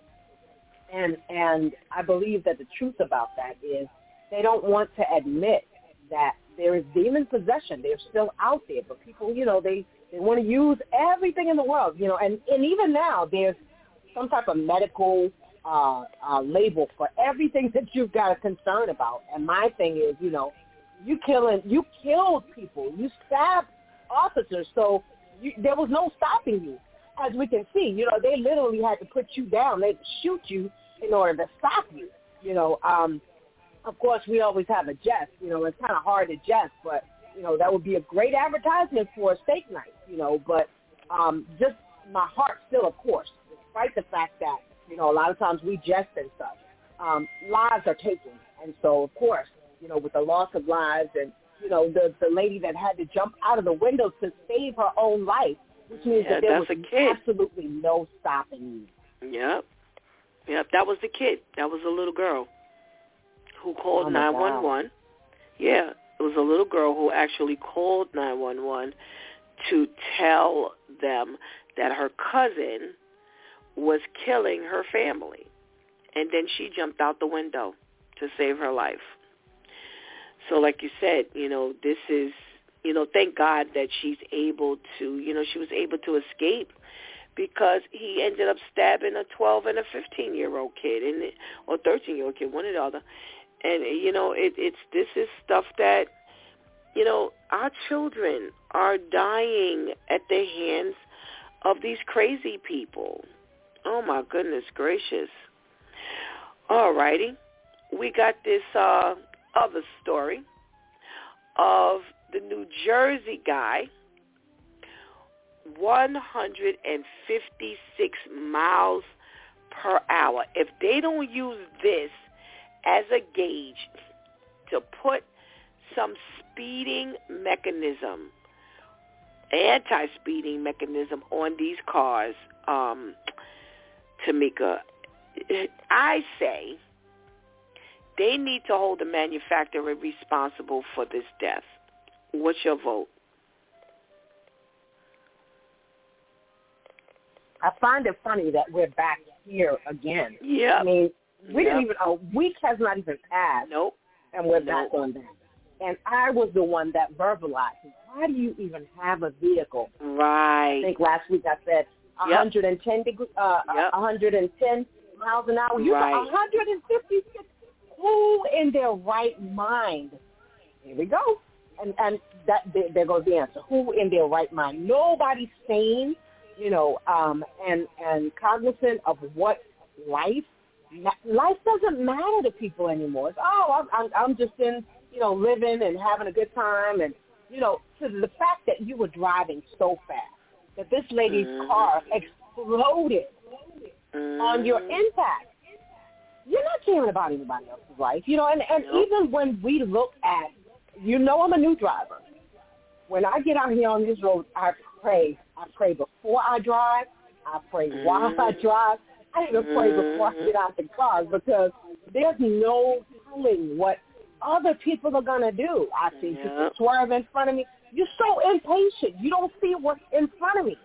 and and I believe that the truth about that is they don't want to admit that there is demon possession. They're still out there, but people, you know, they they want to use everything in the world, you know, and and even now there's some type of medical uh, uh, label for everything that you've got a concern about. And my thing is, you know, You killing, you killed people. You stabbed officers. So you, there was no stopping you. As we can see, you know, they literally had to put you down. They shoot you in order to stop you. You know, um, of course, we always have a jest. You know, it's kind of hard to jest, but you know that would be a great advertisement for a steak night. You know, but um, just my heart still, of course, despite the fact that you know a lot of times we jest and stuff, um, lives are taken, and so of course, you know, with the loss of lives and you know the the lady that had to jump out of the window to save her own life, which means Yeah, that there was a absolutely no stopping you. Yep. Yep, that was the kid. That was a little girl who called Oh, my God. 911. Yeah, it was a little girl who actually called 911 to tell them that her cousin was killing her family. And then she jumped out the window to save her life. So like you said, you know, this is, you know, thank God that she's able to, you know, she was able to escape because he ended up stabbing a 12 and a 15 year old kid and or 13 year old kid, one or the other. And you know, it, it's this is stuff that you know our children are dying at the hands of these crazy people. Oh my goodness gracious! All righty, we got this uh, other story of the New Jersey guy 156 miles per hour. If they don't use this as a gauge to put some speeding mechanism, anti-speeding mechanism on these cars, um, Tamika, I say they need to hold the manufacturer responsible for this death. What's your vote? I find it funny that we're back here again. Yeah. I mean, we didn't even a week has not even passed, Nope. and we're Nope. back on that. And I was the one that verbalized, why do you even have a vehicle? Right. I think last week I said 110 degree, uh, Yep. 110 miles an hour. You Right. got 156. Who in their right mind? Here we go. And and that there, there goes the answer. Who in their right mind? Nobody's sane, you know, um, and and cognizant of what life life doesn't matter to people anymore. It's, oh, I'm, I'm I'm just in, you know, living and having a good time, and you know, to the fact that you were driving so fast that this lady's Mhm. car exploded on your Mhm. impact. You're not caring about anybody else's life, you know. And and Nope. even when we look at, you know, I'm a new driver. When I get out here on this road, I pray. I pray before I drive. I pray while I Mhm. drive. I even pray before I get out the car because there's no telling what other people are gonna do. I see people Yep. swerve in front of me. You're so impatient. You don't see what's in front of me.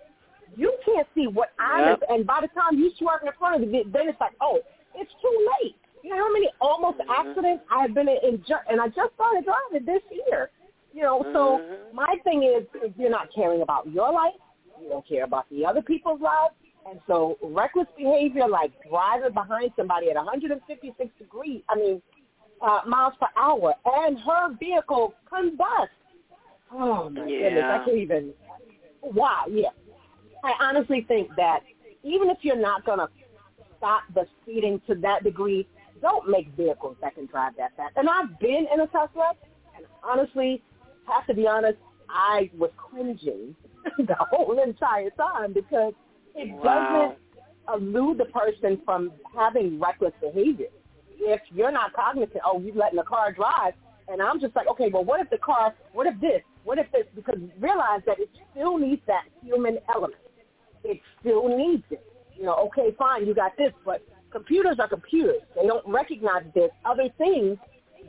You can't see what I'm. Yep. And by the time you swerve in front of me, then it's like, oh, it's too late. You know how many almost Mhm. accidents I've been in, in and I just started driving this year. You know, so Mhm. my thing is, if you're not caring about your life, you don't care about the other people's lives, and so reckless behavior like driving behind somebody at 156 degrees, I mean, uh, miles per hour, and her vehicle combusts. Oh my goodness, I can't even. Wow, yeah. I honestly think that even if you're not going to stop the speeding to that degree, don't make vehicles that can drive that fast. And I've been in a Tesla, and honestly, have to be honest, I was cringing the whole entire time because it Wow. doesn't elude the person from having reckless behavior. If you're not cognizant, oh, you're letting the car drive, and I'm just like, okay, well, what if the car, what if this, what if this? Because realize that it still needs that human element. It still needs it. You know, okay, fine, you got this, but computers are computers. They don't recognize there's other things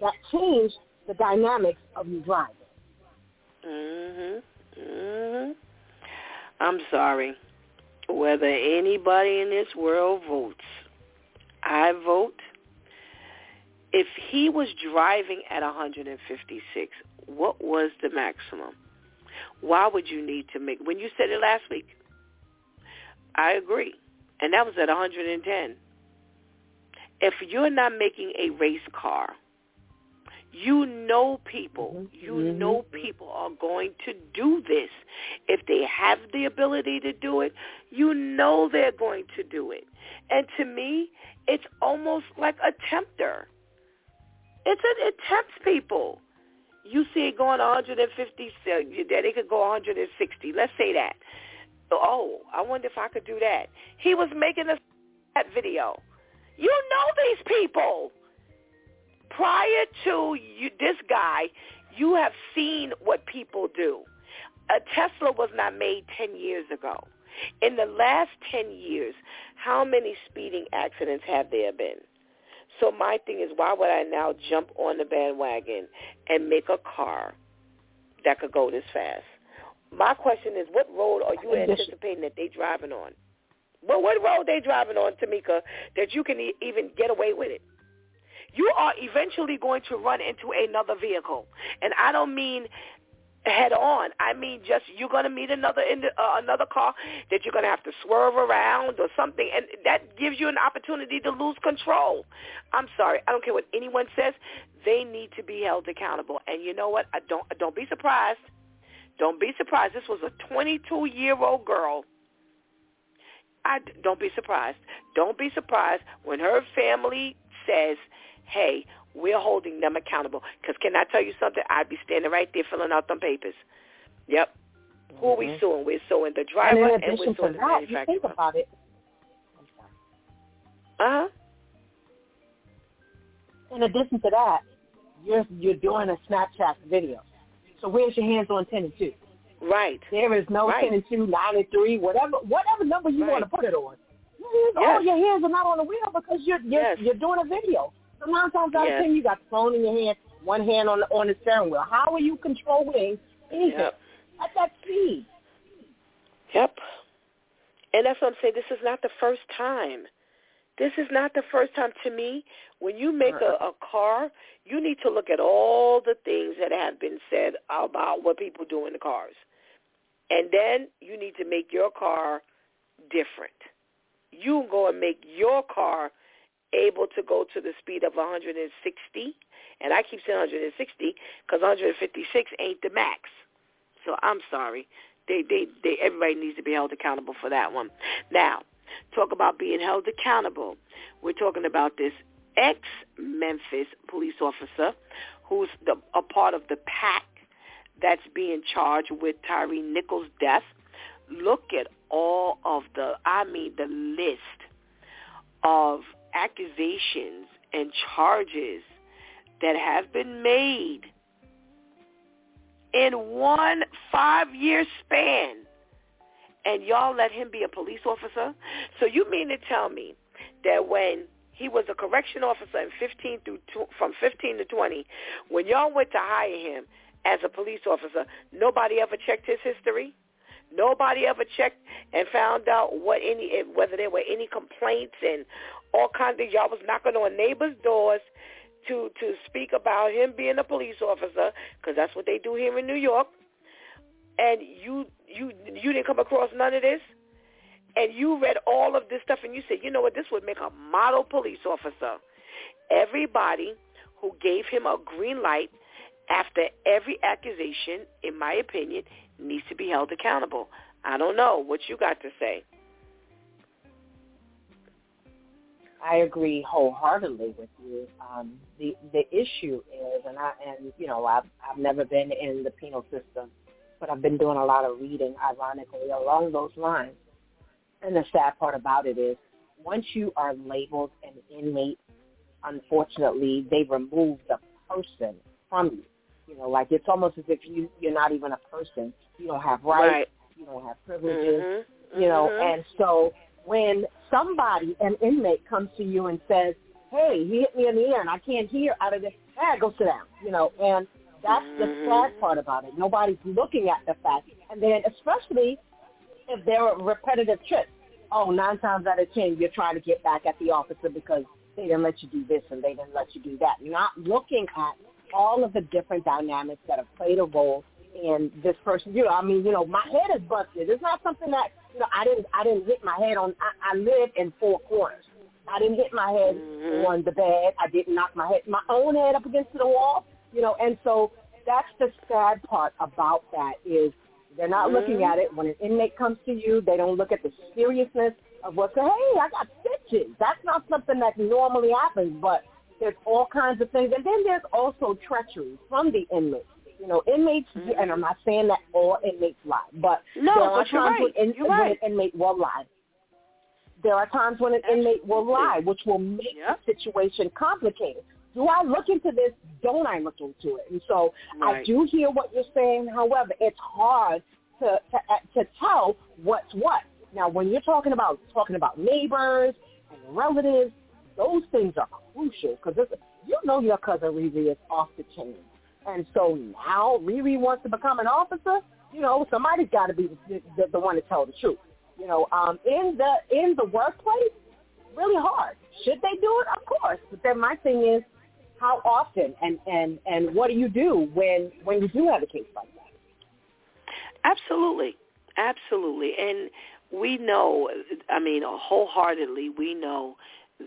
that change the dynamics of you driving. Mhm. Mhm. I'm sorry. Whether anybody in this world votes, I vote. If he was driving at 156, what was the maximum? Why would you need to make? When you said it last week, I agree, and that was at 110. If you're not making a race car, You know people. Mm-hmm. You mm-hmm. know people are going to do this. If they have the ability to do it, you know they're going to do it. And to me, it's almost like a tempter. It's a, it tempts people. You see it going 150, that it could go 160. Let's say that. Oh, I wonder if I could do that. He was making a that video. You know these people. Prior to you, this guy, you have seen what people do. A Tesla was not made 10 years ago. In the last 10 years, how many speeding accidents have there been? So my thing is, why would I now jump on the bandwagon and make a car that could go this fast? My question is, what road are you anticipating that they driving on? Well, what road they driving on, Tamika, that you can e- even get away with it? You are eventually going to run into another vehicle, and I don't mean head on. I mean, just you're going to meet another in the, uh, another car that you're going to have to swerve around or something, and that gives you an opportunity to lose control. I'm sorry, I don't care what anyone says. They need to be held accountable, and you know what? I don't don't be surprised. Don't be surprised. This was a 22 year old girl. I don't be surprised. Don't be surprised when her family says, "Hey, we're holding them accountable. Because can I tell you something? I'd be standing right there filling out them papers. Yep. Mm-hmm. Who are we mm-hmm. suing? We're suing the driver and, and we're suing the that, manufacturer. You think about it. Uh-huh. In addition to that, you're you're doing a Snapchat video. So where's your hands on ten and two? Right. There is no right. ten and two, nine and three, whatever whatever number you right. want to put it on. Yes. All your hands are not on the wheel because you're you're, yes. you're doing a video. So nine times out yes. of ten, you got the phone in your hand, one hand on the on the steering wheel. How are you controlling anything yep. at that speed? Yep. And that's what I'm saying. This is not the first time. This is not the first time to me. When you make a, a car, you need to look at all the things that have been said about what people do in the cars. And then you need to make your car different. You go and make your car able to go to the speed of 160, and I keep saying 160 because 156 ain't the max. So I'm sorry. They, they, they, everybody needs to be held accountable for that one. Now, talk about being held accountable. We're talking about this ex-Memphis police officer who's the, a part of the pack that's being charged with Tyre Nichols' death. Look at all of the, I mean, the list of accusations and charges that have been made in one five-year span. And y'all let him be a police officer? So you mean to tell me that when he was a correction officer in 15 through from 15 to 20, when y'all went to hire him as a police officer, nobody ever checked his history? Nobody ever checked and found out what any whether there were any complaints and all kinds of y'all was knocking on neighbors' doors to to speak about him being a police officer because that's what they do here in New York. And you you you didn't come across none of this, and you read all of this stuff, and you said, you know what, this would make a model police officer. Everybody who gave him a green light after every accusation, in my opinion, needs to be held accountable. I don't know what you got to say. I agree wholeheartedly with you. Um, the the issue is, and I and you know I've I've never been in the penal system, but I've been doing a lot of reading, ironically, along those lines. And the sad part about it is, once you are labeled an inmate, unfortunately, they remove the person from you. You know, like it's almost as if you you're not even a person. You don't have rights. Right. You don't have privileges. Mm-hmm. You know, mm-hmm. and so when somebody, an inmate, comes to you and says, "Hey, he hit me in the ear and I can't hear out of this," ah, go sit down. You know, and that's mm-hmm. the sad part about it. Nobody's looking at the fact, and then especially if there are repetitive trips. Oh, nine times out of ten, you're trying to get back at the officer because they didn't let you do this and they didn't let you do that. You're not looking at all of the different dynamics that have played a role in this person. You know, I mean, you know, my head is busted. It's not something that know I didn't I didn't hit my head on. I, I live in four corners. I didn't hit my head mm-hmm. on the bed. I didn't knock my head my own head up against the wall. You know, and so that's the sad part about that is they're not mm-hmm. looking at it when an inmate comes to you. They don't look at the seriousness of what's hey, I got stitches. That's not something that normally happens, but there's all kinds of things, and then there's also treachery from the inmates. You know, inmates, mm-hmm. and I'm not saying that all inmates lie, but no, there are but times right. when, in, when right. an inmate will lie. There are times when an inmate will lie, which will make yep. the situation complicated. Do I look into this? Don't I look into it? And so right. I do hear what you're saying. However, it's hard to, to to tell what's what. Now, when you're talking about talking about neighbors and relatives, those things are crucial because you know your cousin Riri is off the chain, and so now Riri wants to become an officer. You know, somebody's got to be the, the, the one to tell the truth. You know, um, in the in the workplace, really hard. Should they do it? Of course. But then my thing is, how often and and and what do you do when when you do have a case like that? Absolutely, absolutely, and we know. I mean, wholeheartedly, we know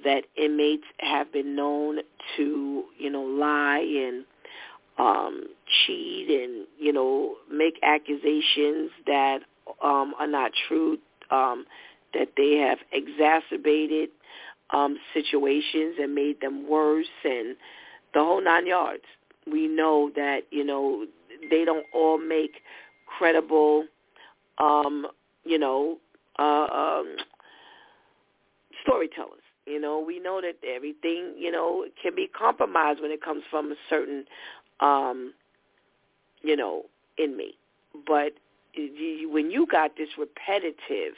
that inmates have been known to, you know, lie and um, cheat and, you know, make accusations that um, are not true, um, that they have exacerbated um, situations and made them worse and the whole nine yards. We know that, you know, they don't all make credible, um, you know, uh, um, storytellers. You know, we know that everything, you know, can be compromised when it comes from a certain, um, you know, in me. But when you got this repetitive,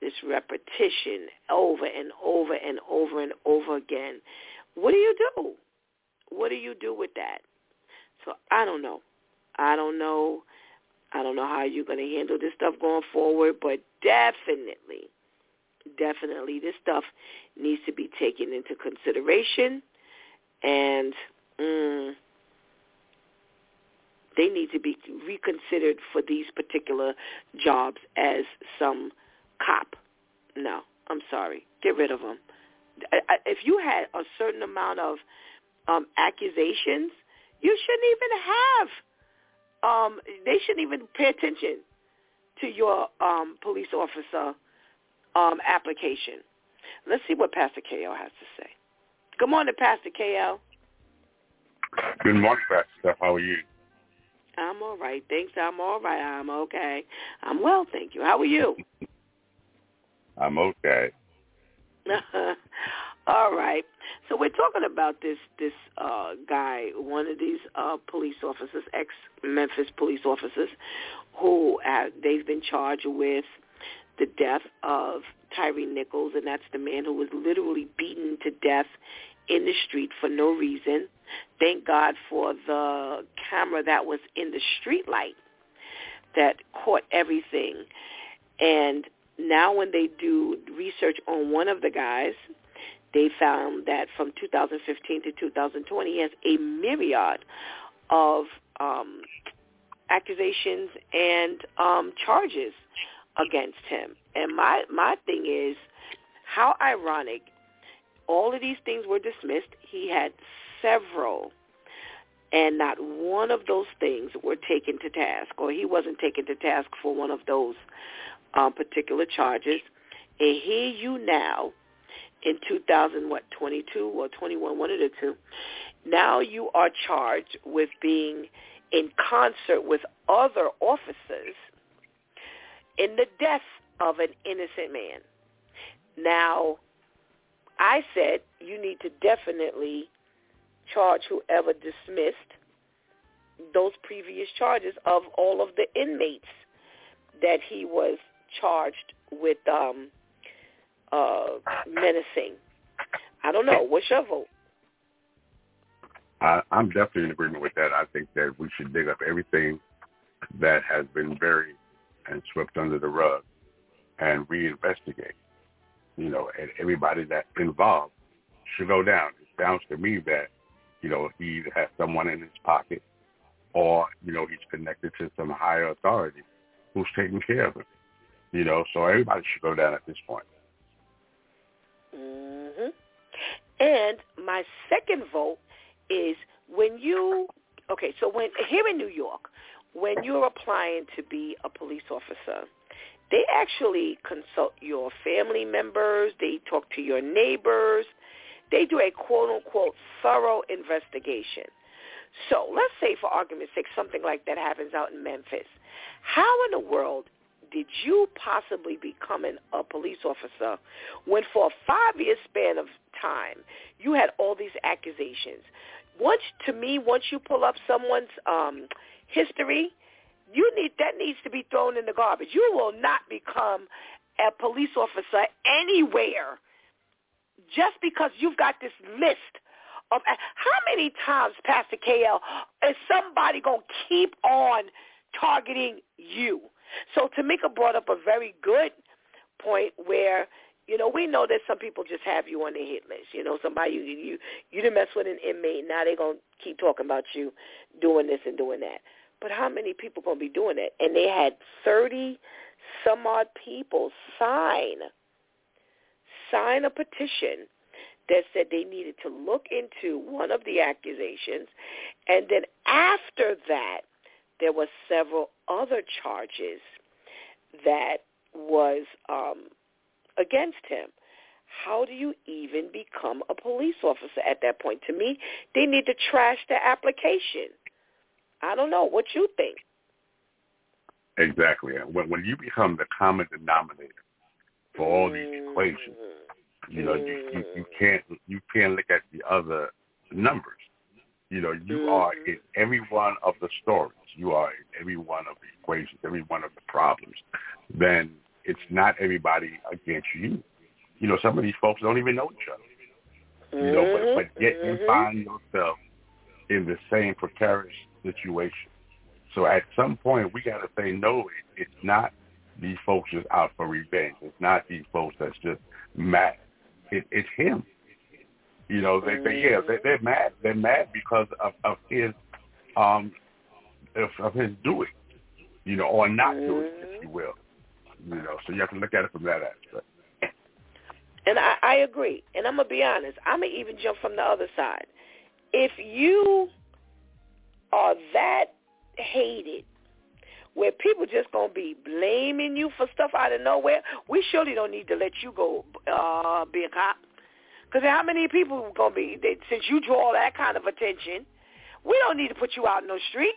this repetition over and over and over and over again, what do you do? What do you do with that? So I don't know. I don't know. I don't know how you're going to handle this stuff going forward, but definitely definitely this stuff needs to be taken into consideration and mm, they need to be reconsidered for these particular jobs as some cop. No, I'm sorry. Get rid of them. If you had a certain amount of um, accusations, you shouldn't even have. Um, they shouldn't even pay attention to your um, police officer um, application. Let's see what Pastor KL has to say. Good morning, Pastor KL. Good morning, Pastor. How are you? I'm all right. Thanks. I'm all right. I'm okay. I'm well, thank you. How are you? I'm okay. all right. So we're talking about this this uh, guy, one of these uh, police officers, ex Memphis police officers, who have, they've been charged with the death of Tyre Nichols, and that's the man who was literally beaten to death in the street for no reason. Thank God for the camera that was in the street light that caught everything. And now when they do research on one of the guys, they found that from 2015 to 2020, he has a myriad of um, accusations and um, charges against him. And my my thing is how ironic all of these things were dismissed. He had several and not one of those things were taken to task or he wasn't taken to task for one of those um, particular charges. And here you now in 2000 what 22 or 21 one of the two now you are charged with being in concert with other officers in the death of an innocent man. Now, I said you need to definitely charge whoever dismissed those previous charges of all of the inmates that he was charged with um, uh, menacing. I don't know. What's your vote? I, I'm definitely in agreement with that. I think that we should dig up everything that has been buried and swept under the rug and reinvestigate. You know, and everybody that's involved should go down. It sounds to me that, you know, he has someone in his pocket or, you know, he's connected to some higher authority who's taking care of him. You know, so everybody should go down at this point. Mm-hmm. And my second vote is when you okay, so when here in New York, when you're applying to be a police officer, they actually consult your family members, they talk to your neighbors, they do a quote unquote thorough investigation. So let's say for argument's sake something like that happens out in Memphis. How in the world did you possibly becoming a police officer when for a five-year span of time you had all these accusations? Once, to me, once you pull up someone's um, history, you need that needs to be thrown in the garbage. You will not become a police officer anywhere just because you've got this list of how many times, Pastor KL, is somebody gonna keep on targeting you? So Tamika brought up a very good point where you know, we know that some people just have you on their hit list. You know, somebody you you you didn't mess with an inmate, now they're gonna keep talking about you doing this and doing that. But how many people gonna be doing it? And they had thirty some odd people sign sign a petition that said they needed to look into one of the accusations and then after that there were several other charges that was um, against him. How do you even become a police officer at that point? To me, they need to trash the application. I don't know. What you think? Exactly. When when you become the common denominator for all these mm-hmm. equations, you know, you, you you can't you can't look at the other numbers. You know, you mm-hmm. are in every one of the stories. You are in every one of the equations, every one of the problems. Then it's not everybody against you. You know, some of these folks don't even know each other. You know, but but yet you mm-hmm. find yourself in the same precarious situation. So at some point, we got to say no. It, it's not these folks just out for revenge. It's not these folks that's just mad. It, it's him. You know, they, they yeah, they, they're mad. They're mad because of, of his um of, of his doing, you know, or not doing, if you will. You know, so you have to look at it from that aspect. And I, I agree. And I'm gonna be honest. I'm gonna even jump from the other side. If you are that hated, where people just gonna be blaming you for stuff out of nowhere, we surely don't need to let you go uh, be a cop. Because how many people gonna be? They, since you draw that kind of attention, we don't need to put you out in the street.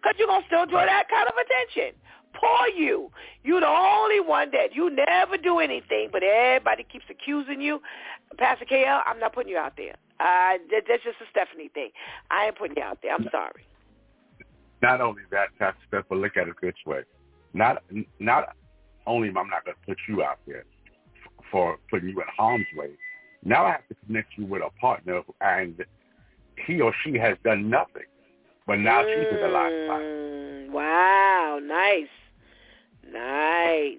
Because you're gonna still draw that kind of attention. Poor you. You're the only one that you never do anything, but everybody keeps accusing you. Pastor KL, I'm not putting you out there. Uh, that, that's just a Stephanie thing. I ain't putting you out there. I'm sorry. Not only that, Pastor Steph, but look at it this way. Not not only am I not going to put you out there for putting you in harm's way, now I have to connect you with a partner, and he or she has done nothing, but now mm, she's in the line. Wow, nice. Nice,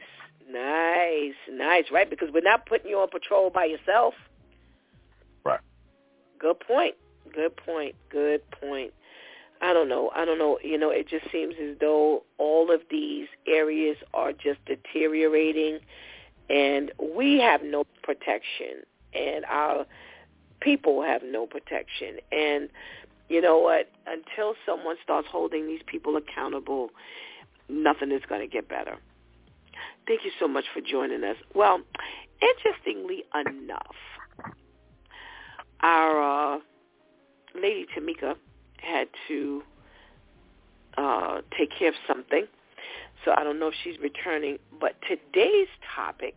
nice, nice. Right, because we're not putting you on patrol by yourself. Right. Good point. Good point. Good point. I don't know. I don't know. You know, it just seems as though all of these areas are just deteriorating, and we have no protection, and our people have no protection. And you know what? Until someone starts holding these people accountable, nothing is going to get better. Thank you so much for joining us. Well, interestingly enough, our uh, lady Tamika had to uh, take care of something, so I don't know if she's returning. But today's topic,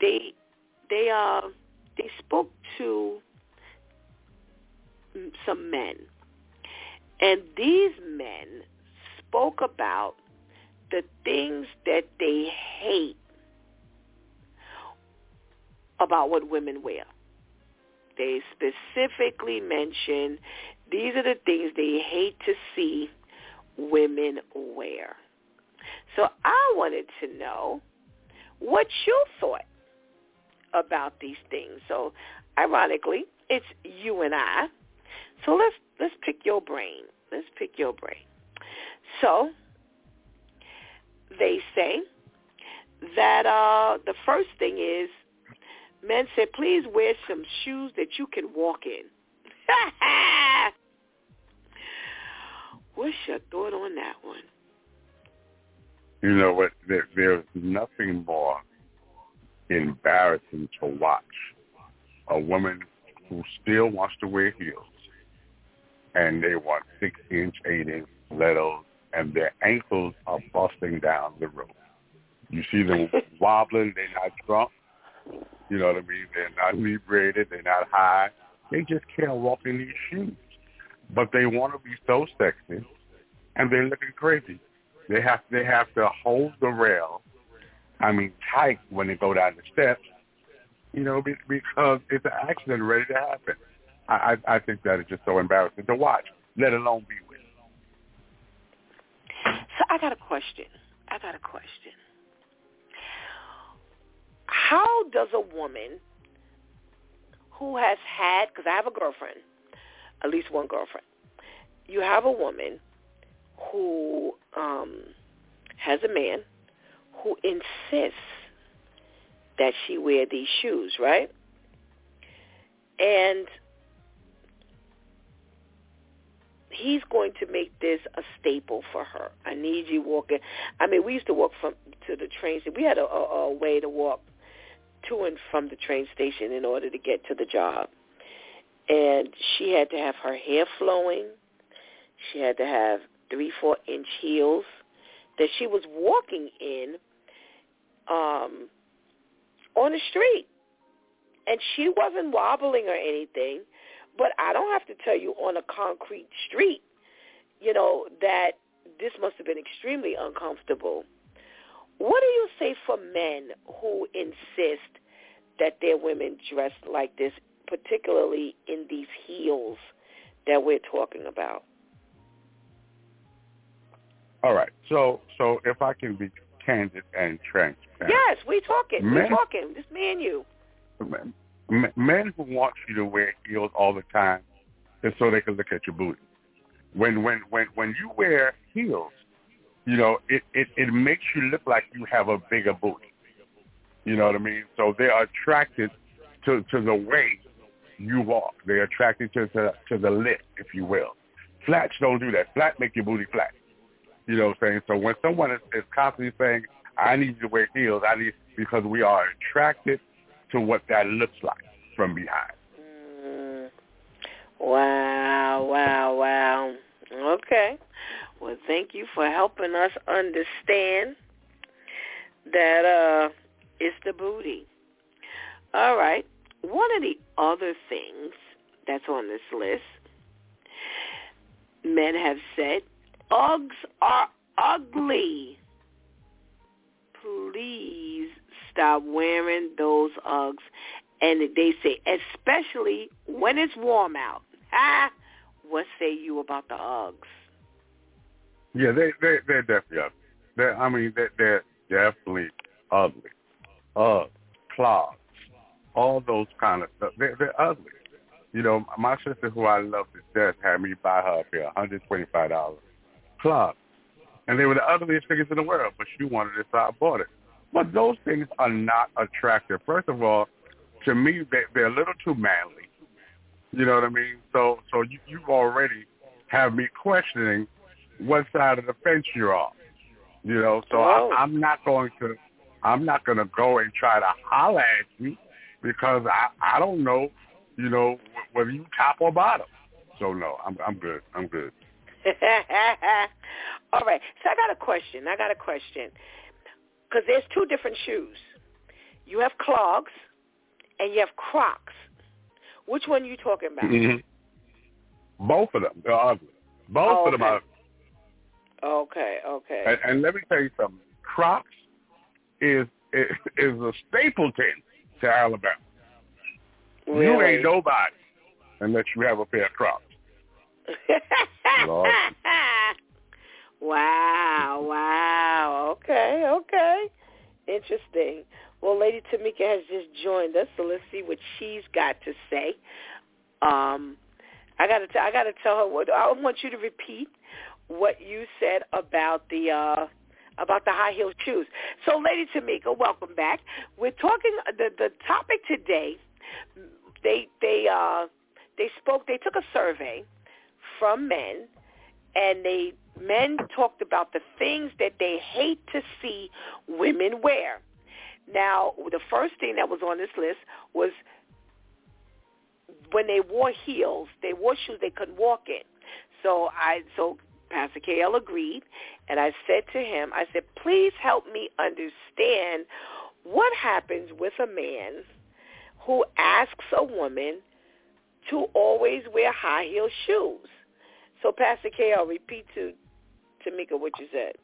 they they uh they spoke to some men, and these men spoke about the things that they hate about what women wear. They specifically mention these are the things they hate to see women wear. So I wanted to know what you thought about these things. So ironically, it's you and I. So let's let's pick your brain. Let's pick your brain. So they say that uh, the first thing is men said, please wear some shoes that you can walk in. What's your thought on that one? You know what? There, there's nothing more embarrassing to watch a woman who still wants to wear heels and they want six inch, eight inch stilettos and their ankles are busting down the road. You see them wobbling, they're not drunk. You know what I mean? They're not inebriated, they're not high. They just can't walk in these shoes. But they want to be so sexy and they're looking crazy. They have they have to hold the rail, I mean tight when they go down the steps, you know, because it's an accident ready to happen. I, I, I think that is just so embarrassing to watch, let alone be with. So I got a question. I got a question. How does a woman who has had, because I have a girlfriend, at least one girlfriend, you have a woman who um, has a man who insists that she wear these shoes, right? And he's going to make this a staple for her. I need you walking. I mean, we used to walk from to the train station. We had a, a, a way to walk to and from the train station in order to get to the job. And she had to have her hair flowing. She had to have three, four inch heels that she was walking in um, on the street. And she wasn't wobbling or anything, but I don't have to tell you on a concrete street, you know, that this must have been extremely uncomfortable. What do you say for men who insist that their women dress like this, particularly in these heels that we're talking about? All right. So so if I can be candid and transparent. Yes, we're talking. Men, we talking. This me and you. Men, men who want you to wear heels all the time is so they can look at your booty. When when when when you wear heels, you know it it it makes you look like you have a bigger booty. You know what I mean? So they are attracted to to the way you walk. They're attracted to the to the lip, if you will. Flats don't do that. Flat make your booty flat. You know what I'm saying? So when someone is, is constantly saying, I need you to wear heels, I need because we are attracted to what that looks like from behind. Mm. Wow, wow, wow. Okay. Well, thank you for helping us understand that uh it's the booty. All right. One of the other things that's on this list, men have said Uggs are ugly. Please stop wearing those Uggs. And they say, especially when it's warm out. Ah, what say you about the Uggs? Yeah, they they they're definitely ugly. They're, I mean, they're, they're definitely ugly. Uggs, clogs, all those kind of stuff. They're, they're ugly. You know, my sister, who I love to death, had me buy her a pair, hundred twenty-five dollars club. And they were the ugliest things in the world, but she wanted it, so I bought it. But those things are not attractive. First of all, to me, they, they're a little too manly. You know what I mean? So, so you, you already have me questioning what side of the fence you're on. You know, so oh. I, I'm not going to, I'm not going to go and try to holler at you because I, I don't know, you know, whether you top or bottom. So no, I'm, I'm good. I'm good. All right. So I got a question. I got a question. Because there's two different shoes. You have clogs and you have Crocs. Which one are you talking about? Mm-hmm. Both of them. They're ugly. Both oh, of them are ugly. Okay, okay. And, and let me tell you something. Crocs is is, is a stapleton to Alabama. Really? You ain't nobody unless you have a pair of Crocs. wow, wow. Okay, okay. Interesting. Well, Lady Tamika has just joined us, so let's see what she's got to say. Um, I gotta, t- I gotta tell her what I want you to repeat what you said about the uh, about the high heel shoes. So, Lady Tamika, welcome back. We're talking the the topic today. They they uh, they spoke. They took a survey from men, and they men talked about the things that they hate to see women wear. Now, the first thing that was on this list was when they wore heels, they wore shoes they couldn't walk in. So I, so Pastor KL agreed, and I said to him, I said, please help me understand what happens with a man who asks a woman to always wear high heel shoes. So Pastor KL, repeat to Tamika what you said.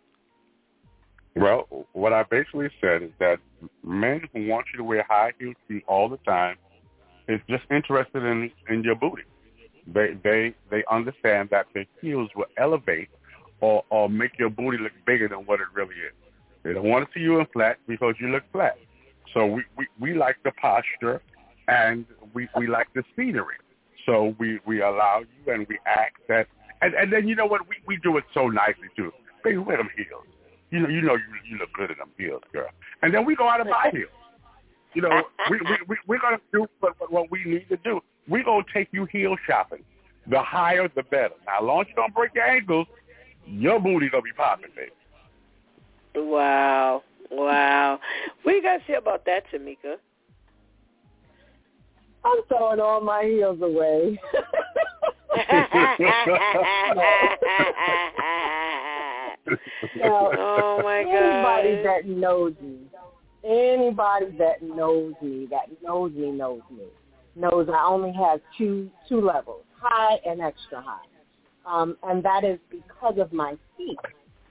Well, what I basically said is that men who want you to wear high heel shoes all the time is just interested in in your booty. They they they understand that the heels will elevate or or make your booty look bigger than what it really is. They don't want to see you in flat because you look flat. So we we, we like the posture and we we like the scenery. So we we allow you and we act that and and then you know what we we do it so nicely too. Baby, wear them heels. You know you know you you look good in them heels, girl. And then we go out and buy heels. You know, we, we, we, we're to do what, what we need to do. We're going to take you heel shopping. The higher, the better. Now, as long as you don't break your ankles, your booty going to be popping, baby. Wow. Wow. What do you guys say about that, Tamika? I'm throwing all my heels away. now, oh my God! Anybody that knows me, anybody that knows me, that knows me, knows me, knows I only have two two levels, high and extra high, um, and that is because of my feet.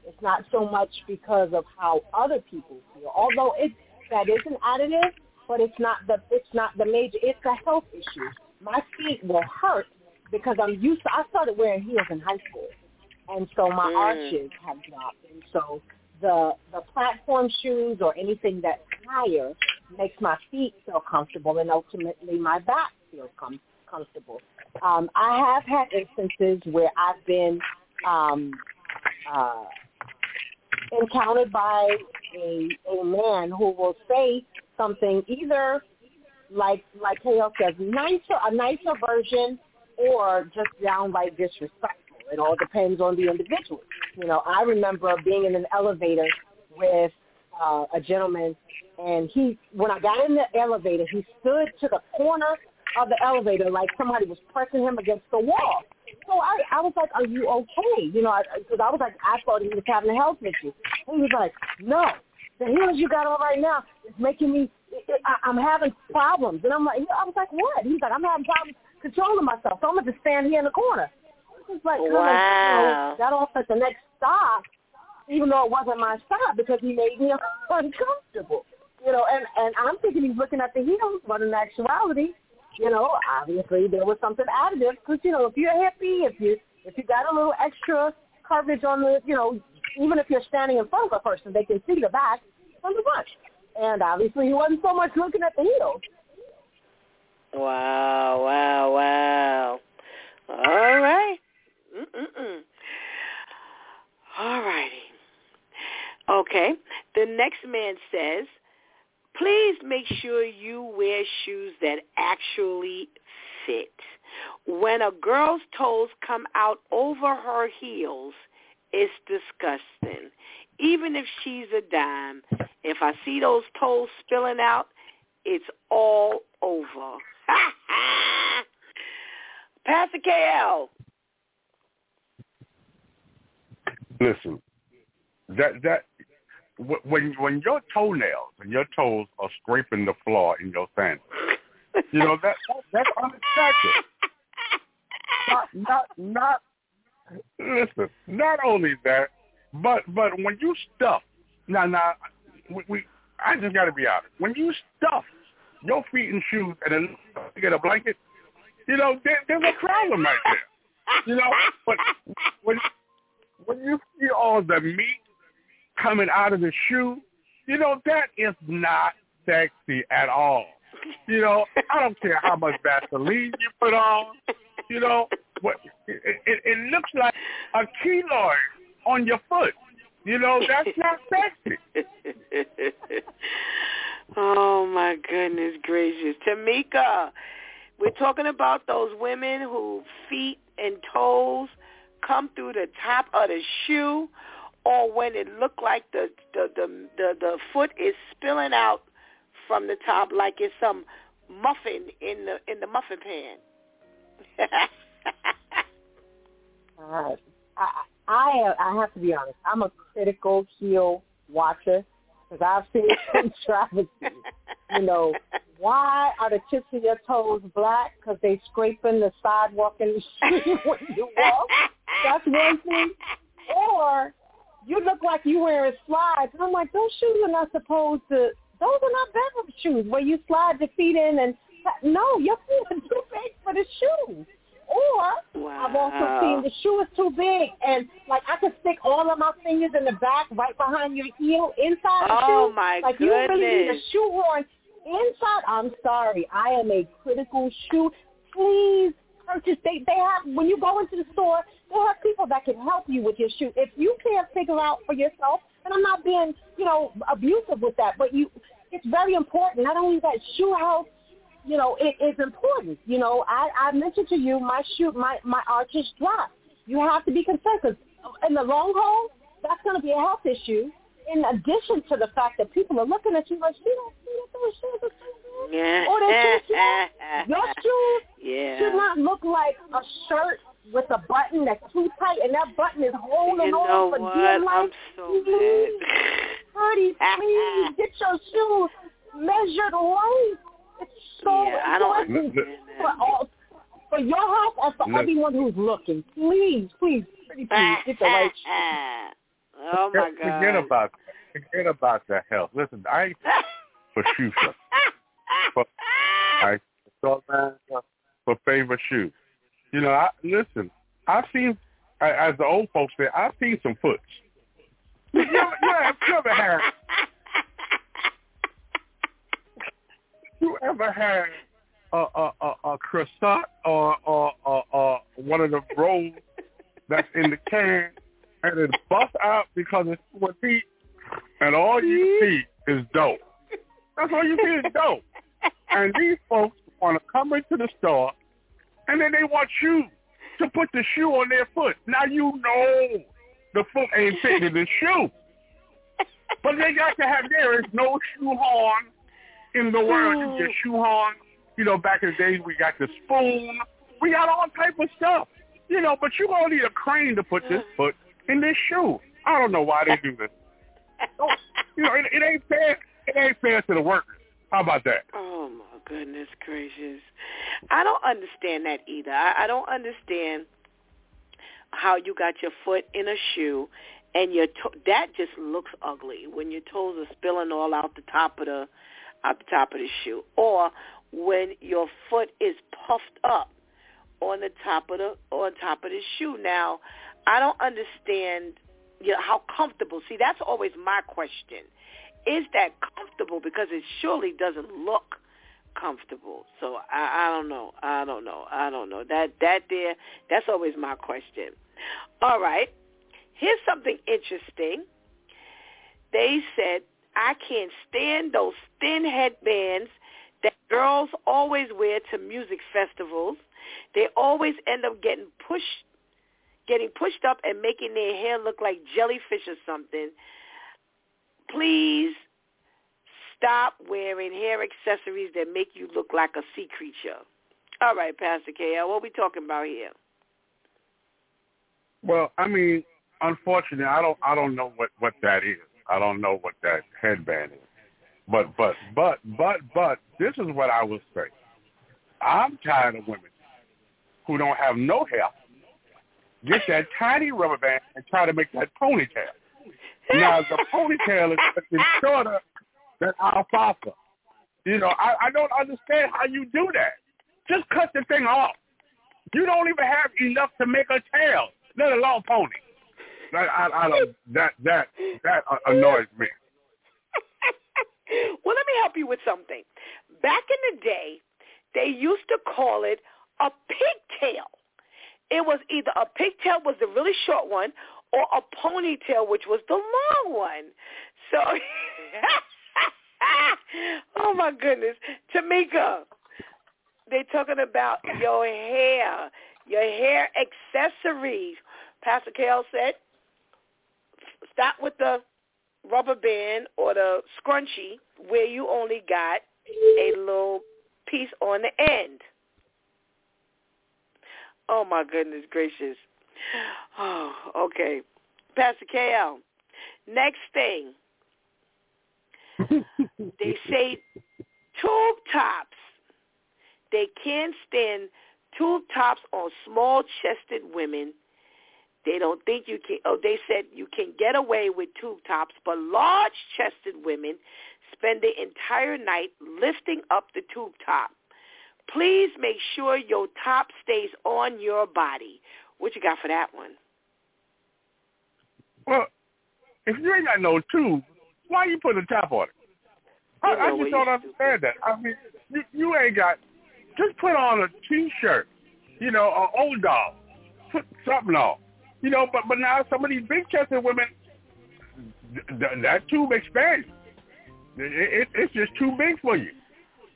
It's not so much because of how other people feel, although it that is an additive, but it's not the it's not the major. It's a health issue. My feet will hurt because I'm used to. I started wearing heels in high school, and so my Mm. arches have dropped, and so the the platform shoes or anything that's higher makes my feet feel comfortable, and ultimately my back feels com- comfortable. Um, I have had instances where I've been um, uh, encountered by a a man who will say something either like like Hale says, nicer a nicer version or just downright disrespectful. It all depends on the individual. You know, I remember being in an elevator with uh, a gentleman, and he, when I got in the elevator, he stood to the corner of the elevator like somebody was pressing him against the wall. So I, I was like, "Are you okay?" You know, because I, I was like, I thought he was having a health issue. And he was like, "No, the heels you got on right now is making me. I, I'm having problems." And I'm like, I was like, "What?" He's like, "I'm having problems controlling myself, so I'm gonna just stand here in the corner." I was like, Wow. of, you know, got off at the next stop, even though it wasn't my stop because he made me uncomfortable. You know, and and I'm thinking he's looking at the heels, but in actuality, you know, obviously there was something additive because you know if you're hippie, if you if you got a little extra coverage on the, you know, even if you're standing in front of a person, they can see the back from the front. And obviously he wasn't so much looking at the heels. Wow, wow, wow. All right. Mm-mm-mm. All righty. Okay. The next man says, please make sure you wear shoes that actually fit. When a girl's toes come out over her heels, it's disgusting. Even if she's a dime, if I see those toes spilling out, it's all over. Pastor KL. Listen, that that when when your toenails and your toes are scraping the floor in your sandals, you know that, that that's unexpected. Not not not. Listen, not only that, but but when you stuff now now we, we I just got to be honest. When you stuff your feet in shoes and then get a blanket, you know there, there's a problem right there. You know, but when when you see all the meat coming out of the shoe, you know, that is not sexy at all. You know, I don't care how much Vaseline you put on. You know, what it, it, it looks like a keloid on your foot. You know, that's not sexy. oh my goodness gracious. Tamika, We're talking about those women who feet and toes come through the top of the shoe or when it looked like the the, the the the foot is spilling out from the top like it's some muffin in the in the muffin pan. I I I have to be honest. I'm a critical heel watcher because I've seen some travesties. You know, why are the tips of your toes black? Because they scraping the sidewalk in the street when you walk. That's one thing. Or you look like you wearing slides. And I'm like, those shoes are not supposed to, those are not bedroom shoes where you slide your feet in and, no, your feet are too big for the shoe. Or wow. I've also seen the shoe is too big and like I could stick all of my fingers in the back right behind your heel inside the oh, shoe. my like goodness. you really need a shoehorn inside. I'm sorry. I am a critical shoe. Please purchase. They they have when you go into the store, they have people that can help you with your shoe. If you can't figure out for yourself, and I'm not being you know abusive with that, but you, it's very important. Not only that shoe health, you know, it is important. You know, I I mentioned to you my shoe my my arches drop. You have to be concerned because in the long haul, that's going to be a health issue. In addition to the fact that people are looking at you like, you don't see that those shoes are so good. Yeah. Or that shoes, your shoes yeah. should not look like a shirt with a button that's too tight and that button is holding you know on for what? dear I'm life. so please. Pretty, please get your shoes measured right. It's so yeah, I don't important for all for your health and for Look. everyone who's looking. Please, please, pretty please get the right shoes. oh my god. Forget about forget about the health. Listen, I for shoe shop. For- I saw that uh, for favorite shoes. You know, I listen. I've seen, I- as the old folks say, I've seen some foots. You ever, you ever, had you ever had a a a, a croissant or or, or or one of the rolls that's in the can and it busts out because it's too deep and all you see is dough. That's all you see is dough. And these folks want to come into the store and then they want you to put the shoe on their foot. Now you know the foot ain't fitting in the shoe. But they got to have there is no shoe horn in the world. You get shoe horn. You know, back in the days we got the spoon. We got all type of stuff. You know, but you gonna need a crane to put this foot in this shoe. I don't know why they do this. You know, it, it ain't fair. It ain't fair to the workers. How about that? Oh my goodness gracious! I don't understand that either. I, I don't understand how you got your foot in a shoe and your to- that just looks ugly when your toes are spilling all out the top of the out the top of the shoe, or when your foot is puffed up on the top of the on top of the shoe. Now, I don't understand you know, how comfortable. See, that's always my question. Is that comfortable? Because it surely doesn't look comfortable. So I, I don't know. I don't know. I don't know. That that there. That's always my question. All right. Here's something interesting. They said I can't stand those thin headbands that girls always wear to music festivals. They always end up getting pushed getting pushed up and making their hair look like jellyfish or something. Please stop wearing hair accessories that make you look like a sea creature. All right, Pastor KL, what are we talking about here? Well, I mean, unfortunately, I don't I don't know what what that is. I don't know what that headband is. But but but but but this is what I will say. I'm tired of women who don't have no hair. Get that tiny rubber band and try to make that ponytail. Now the ponytail is, is shorter than alfalfa. You know, I, I don't understand how you do that. Just cut the thing off. You don't even have enough to make a tail, let alone pony. That I, I don't. That that that annoys me. well, let me help you with something. Back in the day, they used to call it a pigtail. It was either a pigtail was the really short one or a ponytail, which was the long one. So, oh my goodness, Tamika, They're talking about your hair, your hair accessories. Pastor KL said, stop with the rubber band or the scrunchie where you only got a little piece on the end. Oh my goodness gracious. Oh, okay. Pastor KL. Next thing. they say tube tops. They can't stand tube tops on small-chested women. They don't think you can. Oh, they said you can get away with tube tops, but large-chested women spend the entire night lifting up the tube top. Please make sure your top stays on your body. What you got for that one? Well, if you ain't got no tube, why you put a top on it? I, I just don't understand that. I mean, you, you ain't got. Just put on a t-shirt, you know, an old dog. Put something on, you know. But but now some of these big chested women, th- that tube expands. It, it, it's just too big for you,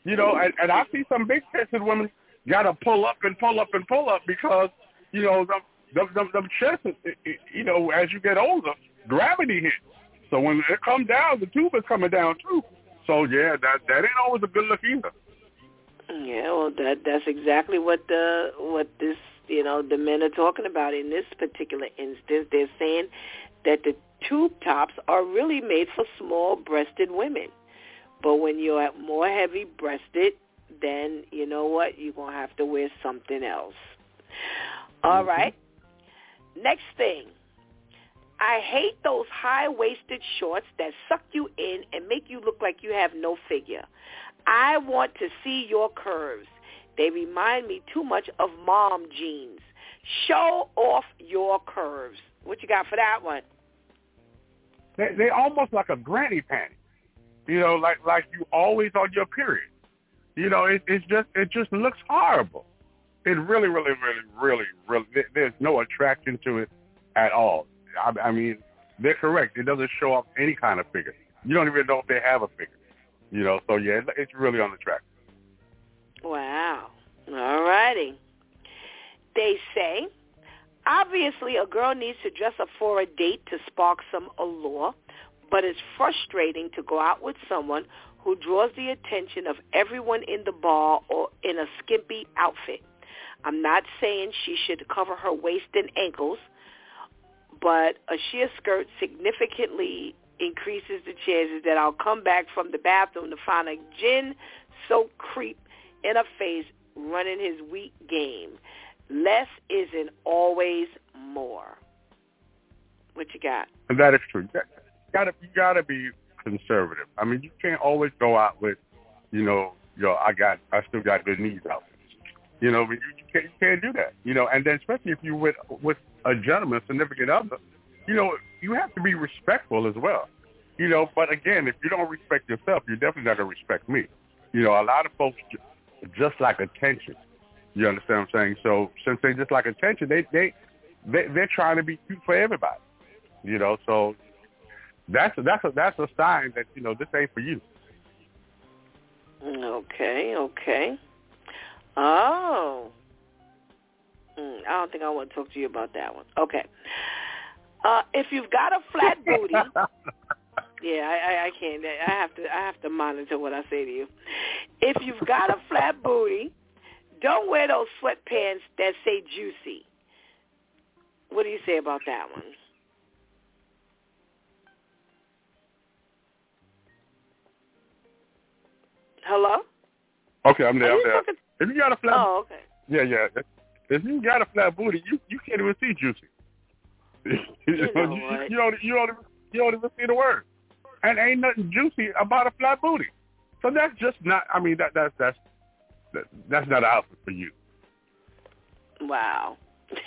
you know. And, and I see some big chested women got to pull up and pull up and pull up because you know them them them, them chests. You know, as you get older, gravity hits. So when it comes down, the tube is coming down too. So yeah, that that ain't always a good look either. Yeah, well, that that's exactly what the what this you know the men are talking about in this particular instance. They're saying that the tube tops are really made for small-breasted women, but when you're more heavy-breasted, then you know what you're gonna have to wear something else. All Mhm. right. Next thing, I hate those high-waisted shorts that suck you in and make you look like you have no figure. I want to see your curves. They remind me too much of mom jeans. Show off your curves. What you got for that one? They they almost like a granny panty. You know, like like you always on your period. You know, it it's just it just looks horrible. It really, really, really, really, really. There's no attraction to it at all. I, I mean, they're correct. It doesn't show off any kind of figure. You don't even know if they have a figure. You know, so yeah, it- it's really unattractive. Wow. All righty. They say, obviously a girl needs to dress up for a date to spark some allure, but it's frustrating to go out with someone who draws the attention of everyone in the bar or in a skimpy outfit. I'm not saying she should cover her waist and ankles, but a sheer skirt significantly increases the chances that I'll come back from the bathroom to find a gin-soaked creep in a face running his weak game. Less isn't always more. What you got? That is true. You gotta you gotta be conservative. I mean, you can't always go out with, you know, yo, I got I still got good knees out. You know, you, you can't you can't do that. You know, and then especially if you're with with a gentleman, significant other, you know, you have to be respectful as well. You know, but again, if you don't respect yourself, you're definitely not gonna respect me. You know, a lot of folks just like attention. You understand what I'm saying? So since they just like attention, they they they they're trying to be cute for everybody. You know, so that's a, that's a that's a sign that you know this ain't for you. Okay, okay. Oh. Mm, I don't think I want to talk to you about that one. Okay. Uh, if you've got a flat booty, yeah, I, I, I can't. I have to. I have to monitor what I say to you. If you've got a flat booty, don't wear those sweatpants that say juicy. What do you say about that one? Hello? okay, I'm there. Are I'm there. talking- If you got a flat, Oh, okay. yeah, yeah. If- you got a flat booty, you you can't even see juicy. you, know you, what? you don't you don't you don't even see the word, and ain't nothing juicy about a flat booty. So that's just not. I mean, that that's that's that, that's not an outfit for you. Wow.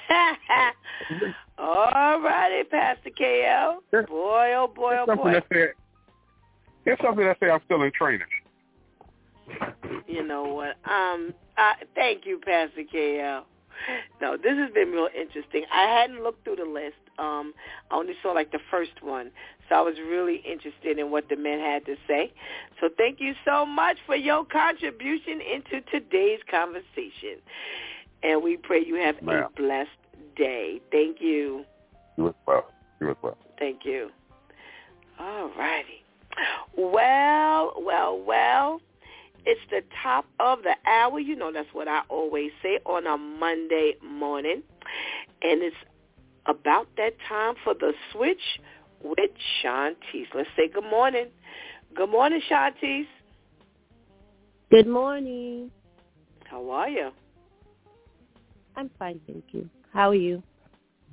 All righty, Pastor KL. Boy, oh boy, oh boy. that say here's something that say I'm still in training. You know what? Um, uh, thank you, Pastor KL. no, this has been real interesting. I hadn't looked through the list. Um, I only saw like the first one, so I was really interested in what the men had to say. So thank you so much for your contribution into today's conversation, and we pray you have Ma'am. a blessed day. Thank you. You as well. You as well. Thank you. All righty. Well, well, well. It's the top of the hour. You know that's what I always say on a Monday morning. And it's about that time for the switch with Shantice. Let's say good morning. Good morning, Shantice. Good morning. How are you? I'm fine, thank you. How are you?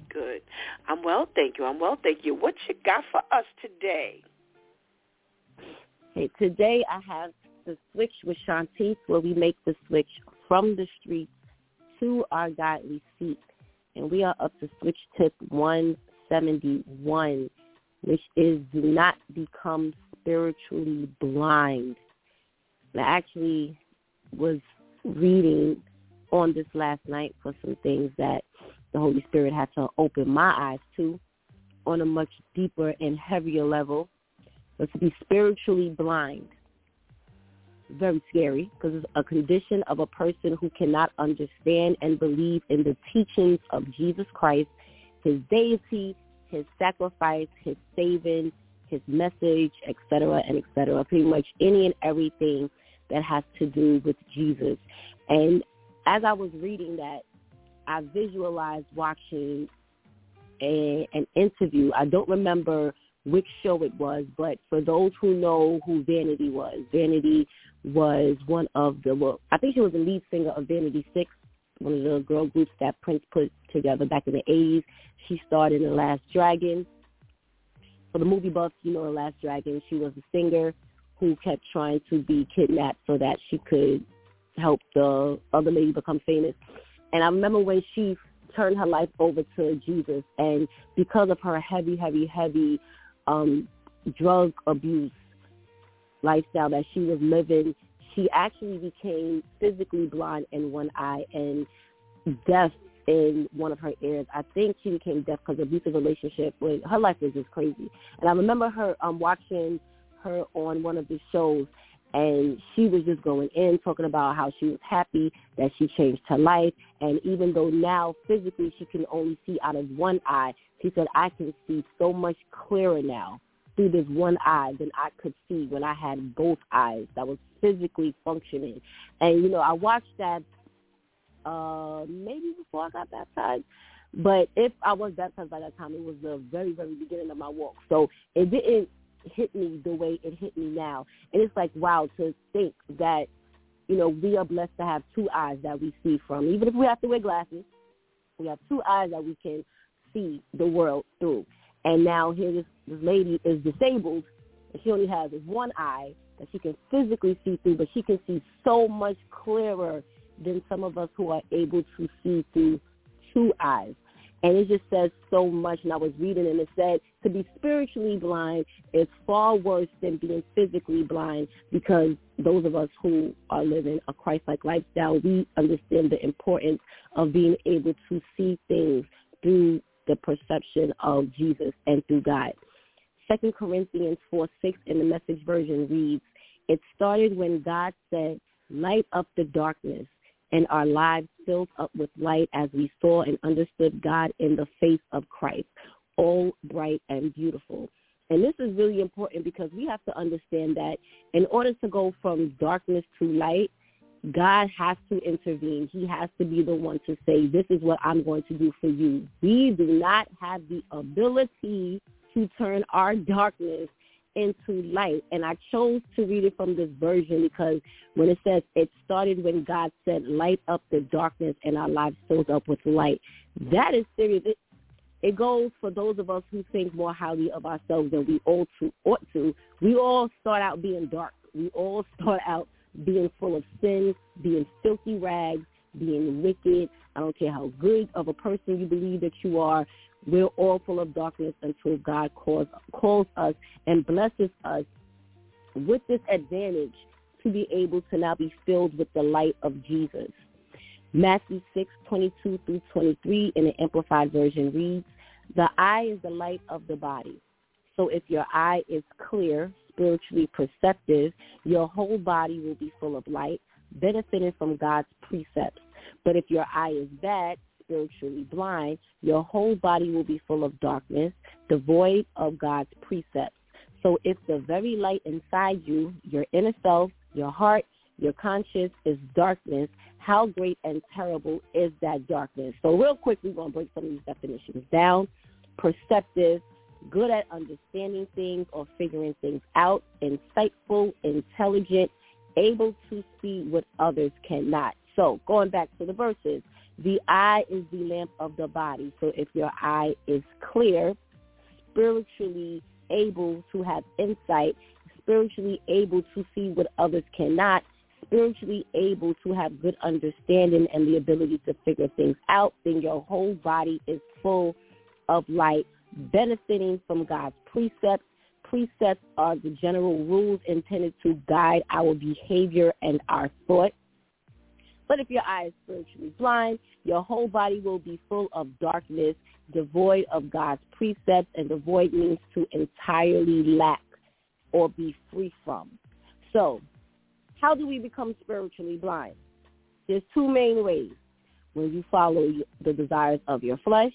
Good. I'm well, thank you. I'm well, thank you. What you got for us today? Hey, today I have the switch with Shantice where we make the switch from the streets to our godly seat. And we are up to switch tip 171, which is do not become spiritually blind. I actually was reading on this last night for some things that the Holy Spirit had to open my eyes to on a much deeper and heavier level. But to be spiritually blind, very scary because it's a condition of a person who cannot understand and believe in the teachings of Jesus Christ, his deity, his sacrifice, his saving, his message, etc., and etc. Pretty much any and everything that has to do with Jesus. And as I was reading that, I visualized watching a, an interview. I don't remember which show it was, but for those who know who Vanity was, Vanity was one of the, well, I think she was the lead singer of Vanity Six, one of the girl groups that Prince put together back in the 80s. She starred in The Last Dragon. For the movie buffs, you know The Last Dragon. She was a singer who kept trying to be kidnapped so that she could help the other lady become famous. And I remember when she turned her life over to Jesus, and because of her heavy, heavy, heavy um, drug abuse lifestyle that she was living, she actually became physically blind in one eye and deaf in one of her ears. I think she became deaf because of abusive relationship with her life was just crazy. And I remember her um watching her on one of the shows and she was just going in talking about how she was happy that she changed her life. And even though now physically she can only see out of one eye she said i can see so much clearer now through this one eye than i could see when i had both eyes that was physically functioning. And you know i watched that uh maybe before i got baptized but if i was baptized by that time it was the very very beginning of my walk. So it didn't hit me the way it hit me now. And it's like, wow, to think that, you know, we are blessed to have two eyes that we see from. Even if we have to wear glasses, we have two eyes that we can see the world through. And now here this, this lady is disabled and she only has one eye that she can physically see through, but she can see so much clearer than some of us who are able to see through two eyes. And it just says so much. And I was reading and it said to be spiritually blind is far worse than being physically blind because those of us who are living a Christ-like lifestyle, we understand the importance of being able to see things through the perception of Jesus and through God. Second Corinthians 4, 6 in the message version reads, It started when God said, light up the darkness and our lives filled up with light as we saw and understood God in the face of Christ, all bright and beautiful. And this is really important because we have to understand that in order to go from darkness to light, God has to intervene. He has to be the one to say, this is what I'm going to do for you. We do not have the ability to turn our darkness into light. And I chose to read it from this version because when it says it started when God said, light up the darkness and our lives filled up with light. That is serious. It, it goes for those of us who think more highly of ourselves than we ought to, ought to. We all start out being dark. We all start out being full of sin, being filthy rags, being wicked. I don't care how good of a person you believe that you are. We're all full of darkness until God calls, calls us and blesses us with this advantage to be able to now be filled with the light of Jesus. Matthew 6, 22 through 23 in the Amplified Version reads, The eye is the light of the body. So if your eye is clear, spiritually perceptive, your whole body will be full of light, benefiting from God's precepts. But if your eye is bad, spiritually blind, your whole body will be full of darkness, devoid of God's precepts. So if the very light inside you, your inner self, your heart, your conscience is darkness, how great and terrible is that darkness? So real quick, we're going to break some of these definitions down. Perceptive, good at understanding things or figuring things out, insightful, intelligent, able to see what others cannot. So going back to the verses, the eye is the lamp of the body. So if your eye is clear, spiritually able to have insight, spiritually able to see what others cannot, spiritually able to have good understanding and the ability to figure things out, then your whole body is full of light, benefiting from God's precepts. Precepts are the general rules intended to guide our behavior and our thought. But if your eye is spiritually blind, your whole body will be full of darkness, devoid of God's precepts, and devoid means to entirely lack or be free from. So, how do we become spiritually blind? There's two main ways. When you follow the desires of your flesh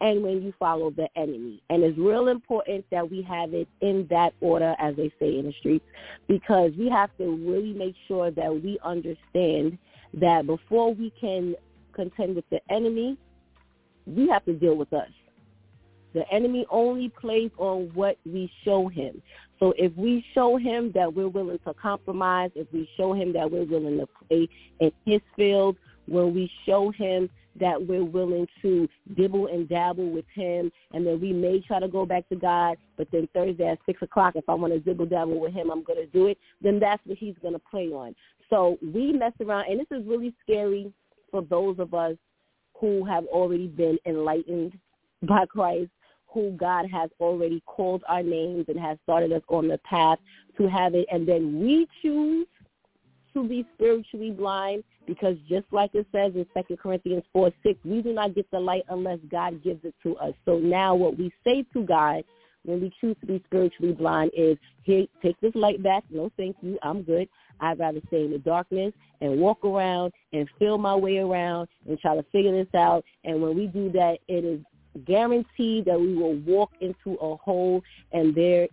and when you follow the enemy. And it's real important that we have it in that order, as they say in the streets, because we have to really make sure that we understand that before we can contend with the enemy, we have to deal with us. The enemy only plays on what we show him. So if we show him that we're willing to compromise, if we show him that we're willing to play in his field, when we show him that we're willing to dibble and dabble with him and then we may try to go back to God, but then Thursday at 6 o'clock, if I want to dibble dabble with him, I'm going to do it, then that's what he's going to play on. So we mess around, and this is really scary for those of us who have already been enlightened by Christ, who God has already called our names and has started us on the path to have it, and then we choose to be spiritually blind because just like it says in Second Corinthians 4, 6, we do not get the light unless God gives it to us. So now what we say to God when we choose to be spiritually blind is, here, take this light back. No, thank you. I'm good. I'd rather stay in the darkness and walk around and feel my way around and try to figure this out. And when we do that, it is guaranteed that we will walk into a hole and there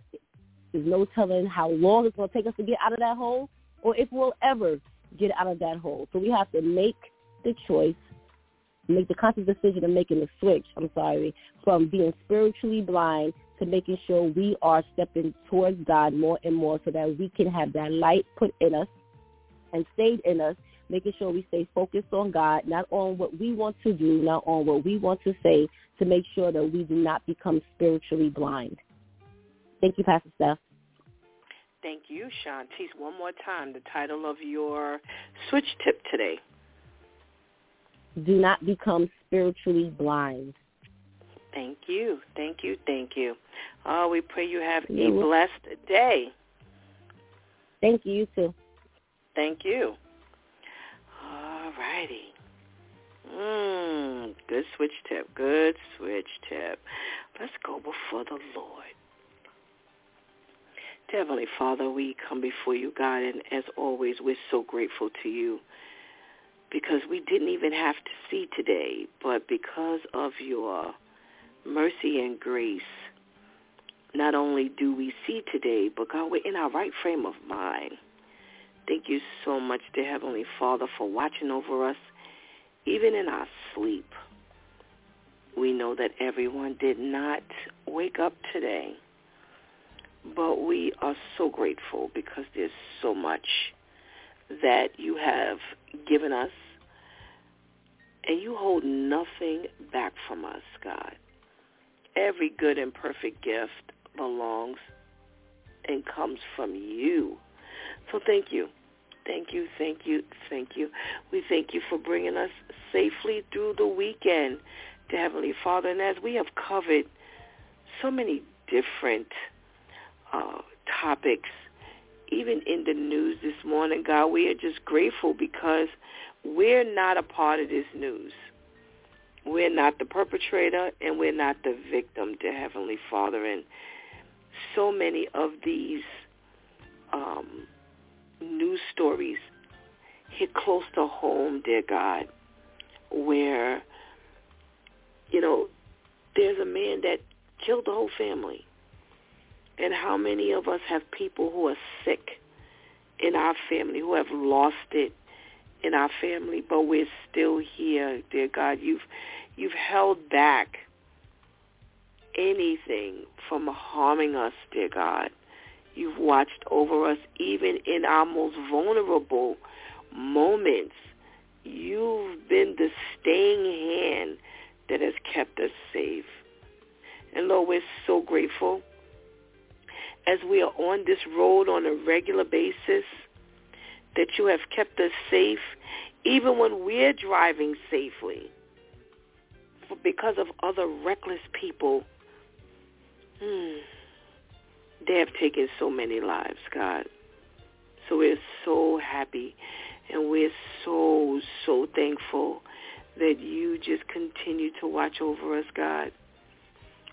is no telling how long it's going to take us to get out of that hole or if we'll ever get out of that hole. So we have to make the choice, make the conscious decision of making the switch, I'm sorry, from being spiritually blind to making sure we are stepping towards God more and more so that we can have that light put in us and stayed in us, making sure we stay focused on God, not on what we want to do, not on what we want to say, to make sure that we do not become spiritually blind. Thank you, Pastor Steph. Thank you, Shantice. One more time, the title of your switch tip today. Do not become spiritually blind. Thank you. Thank you. Thank you. Oh, we pray you have a blessed day. Thank you. You too. Thank you. All righty. Mmm, good switch tip. Good switch tip. Let's go before the Lord. Heavenly Father, we come before you, God, and as always, we're so grateful to you because we didn't even have to see today, but because of your mercy and grace, not only do we see today, but God, we're in our right frame of mind. Thank you so much, dear Heavenly Father, for watching over us, even in our sleep. We know that everyone did not wake up today, but we are so grateful because there's so much that you have given us, and you hold nothing back from us, God every good and perfect gift belongs and comes from you. So thank you. Thank you, thank you, thank you. We thank you for bringing us safely through the weekend to Heavenly Father. And as we have covered so many different uh, topics, even in the news this morning, God, we are just grateful because we're not a part of this news. We're not the perpetrator and we're not the victim, dear Heavenly Father. And so many of these um, news stories hit close to home, dear God, where, you know, there's a man that killed the whole family. And how many of us have people who are sick in our family, who have lost it in our family, but we're still here, dear God. You've you've held back anything from harming us, dear God. You've watched over us even in our most vulnerable moments. You've been the staying hand that has kept us safe. And Lord, we're so grateful as we are on this road on a regular basis that you have kept us safe even when we're driving safely because of other reckless people. Hmm, they have taken so many lives, God. So we're so happy and we're so, so thankful that you just continue to watch over us, God.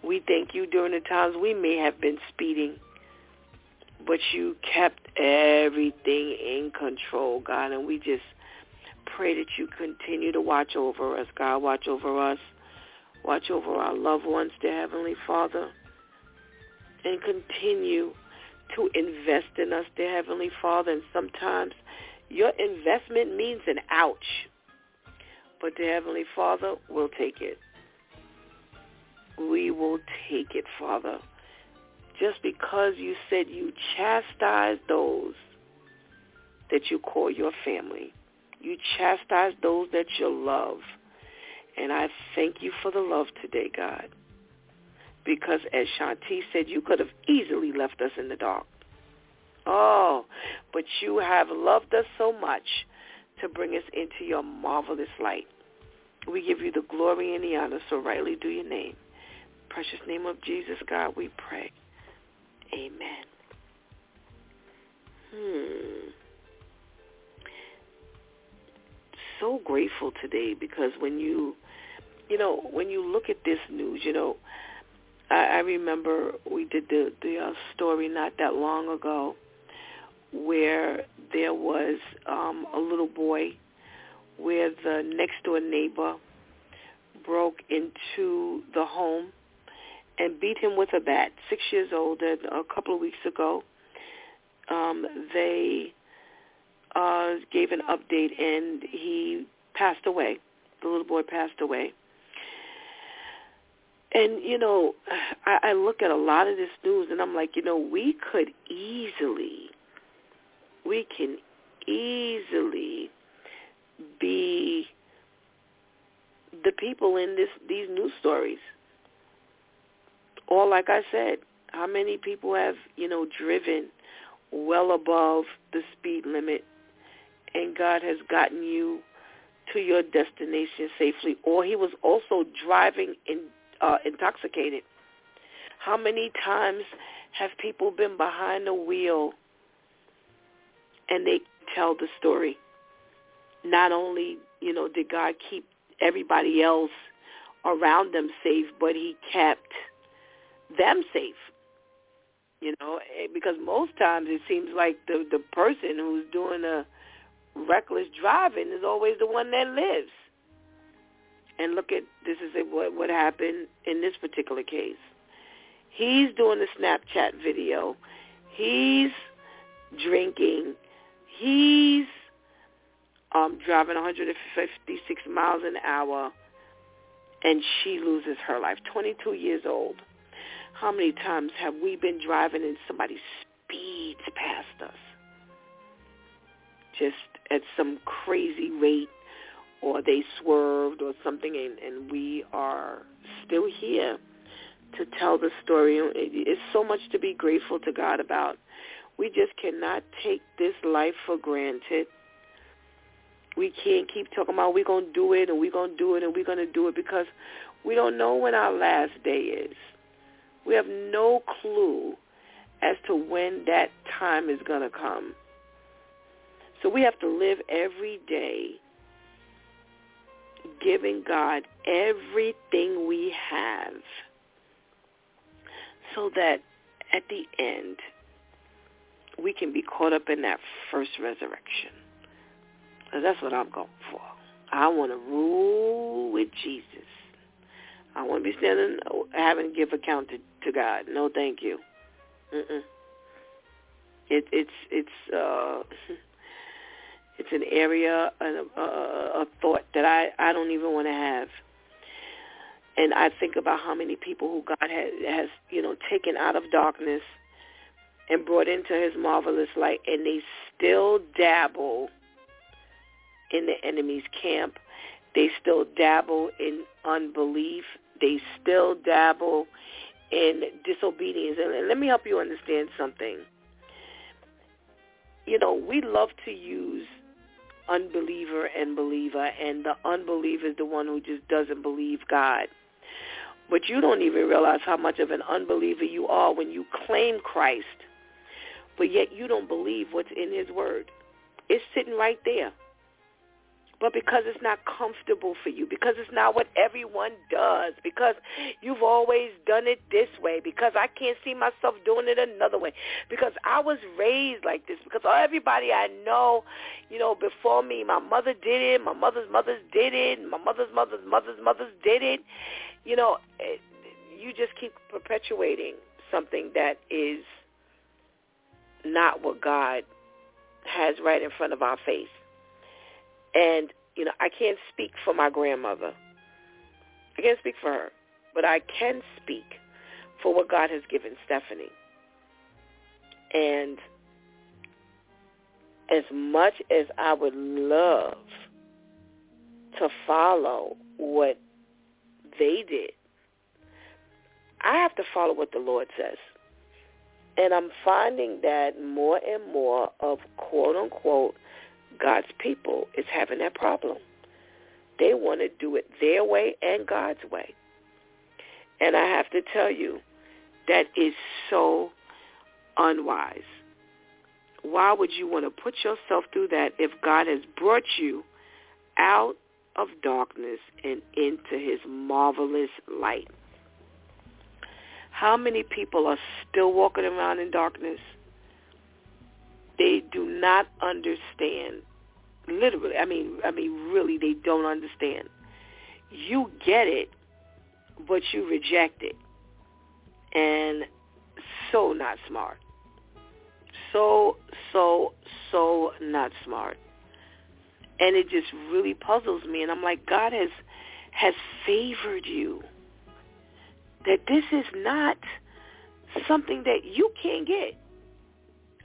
We thank you during the times we may have been speeding, but you kept everything in control, God, and we just pray that you continue to watch over us, God. Watch over us. Watch over our loved ones, dear Heavenly Father. And continue to invest in us, dear Heavenly Father. And sometimes your investment means an ouch. But dear Heavenly Father, we'll take it. We will take it, Father. Just because you said you chastise those that you call your family. You chastise those that you love. And I thank you for the love today, God. Because as Shantice said, you could have easily left us in the dark. Oh, but you have loved us so much to bring us into your marvelous light. We give you the glory and the honor, so rightly do your name. Precious name of Jesus, God, we pray. Amen. Hmm. So grateful today because when you, you know, when you look at this news, you know, I, I remember we did the the uh, story not that long ago where there was um, a little boy where the next door neighbor broke into the home and beat him with a bat. Six years old, and a couple of weeks ago, um, they uh, gave an update, and he passed away. The little boy passed away. And you know, I, I look at a lot of this news, and I'm like, you know, we could easily, we can easily be the people in this these news stories. Or like I said, how many people have, you know, driven well above the speed limit and God has gotten you to your destination safely or he was also driving in uh intoxicated. How many times have people been behind the wheel and they tell the story? Not only, you know, did God keep everybody else around them safe, but he kept them safe. You know, eh, because most times it seems like the the person who's doing a reckless driving is always the one that lives. And look at this is what what happened in this particular case. He's doing the Snapchat video. He's drinking. He's um, driving 156 miles an hour, and she loses her life. 22 years old. How many times have we been driving and somebody speeds past us? Just at some crazy rate or they swerved or something and, and we are still here to tell the story. It's so much to be grateful to God about. We just cannot take this life for granted. We can't keep talking about we're going to do it and we're going to do it and we're going to do it because we don't know when our last day is. We have no clue as to when that time is going to come. So we have to live every day giving God everything we have so that at the end we can be caught up in that first resurrection. That's what I'm going for. I want to rule with Jesus. I want to be standing, having to give account to, to God. No, thank you. Mm-mm. It, it's it's uh, it's an area, of, a thought that I I don't even want to have. And I think about how many people who God has, has you know taken out of darkness and brought into His marvelous light, and they still dabble in the enemy's camp. They still dabble in unbelief. They still dabble in disobedience. And let me help you understand something. You know, we love to use unbeliever and believer, and the unbeliever is the one who just doesn't believe God. But you don't even realize how much of an unbeliever you are when you claim Christ, but yet you don't believe what's in his word. It's sitting right there but because it's not comfortable for you, because it's not what everyone does, because you've always done it this way, because I can't see myself doing it another way, because I was raised like this, because everybody I know, you know, before me, my mother did it, my mother's mothers did it, my mother's mother's mother's mothers did it, you know, it, you just keep perpetuating something that is not what God has right in front of our face. And, you know, I can't speak for my grandmother. I can't speak for her. But I can speak for what God has given Stephanie. And as much as I would love to follow what they did, I have to follow what the Lord says. And I'm finding that more and more of quote unquote God's people is having that problem. They want to do it their way and God's way. And I have to tell you, that is so unwise. Why would you want to put yourself through that if God has brought you out of darkness and into his marvelous light? How many people are still walking around in darkness? They do not understand. Literally i mean i mean really they don't understand. You get it but you reject it. And so not smart. So so so not smart. And it just really puzzles me. And i'm like god has has favored you. That this is not something that you can't get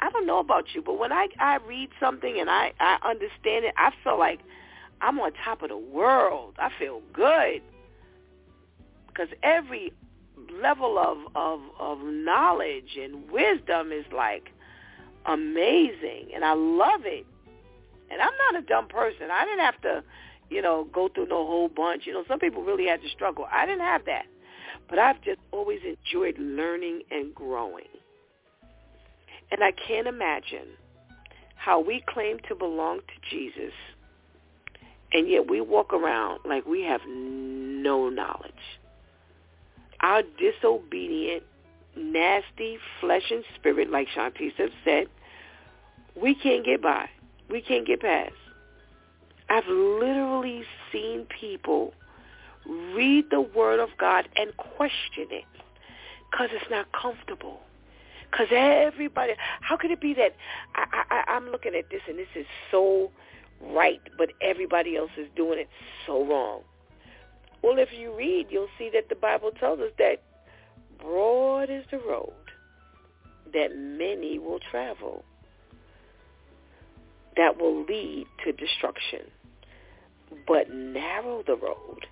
I don't know about you, but when I I read something and I I understand it, I feel like I'm on top of the world. I feel good because every level of of of knowledge and wisdom is like amazing, and I love it. And I'm not a dumb person. I didn't have to, you know, go through no whole bunch. You know, some people really had to struggle. I didn't have that, but I've just always enjoyed learning and growing. And I can't imagine how we claim to belong to Jesus and yet we walk around like we have no knowledge. Our disobedient, nasty flesh and spirit, like Shantice have said, we can't get by. We can't get past. I've literally seen people read the Word of God and question it because it's not comfortable. Because everybody, how could it be that I, I, I'm looking at this and this is so right, but everybody else is doing it so wrong? Well, if you read, you'll see that the Bible tells us that broad is the road that many will travel that will lead to destruction, but narrow the road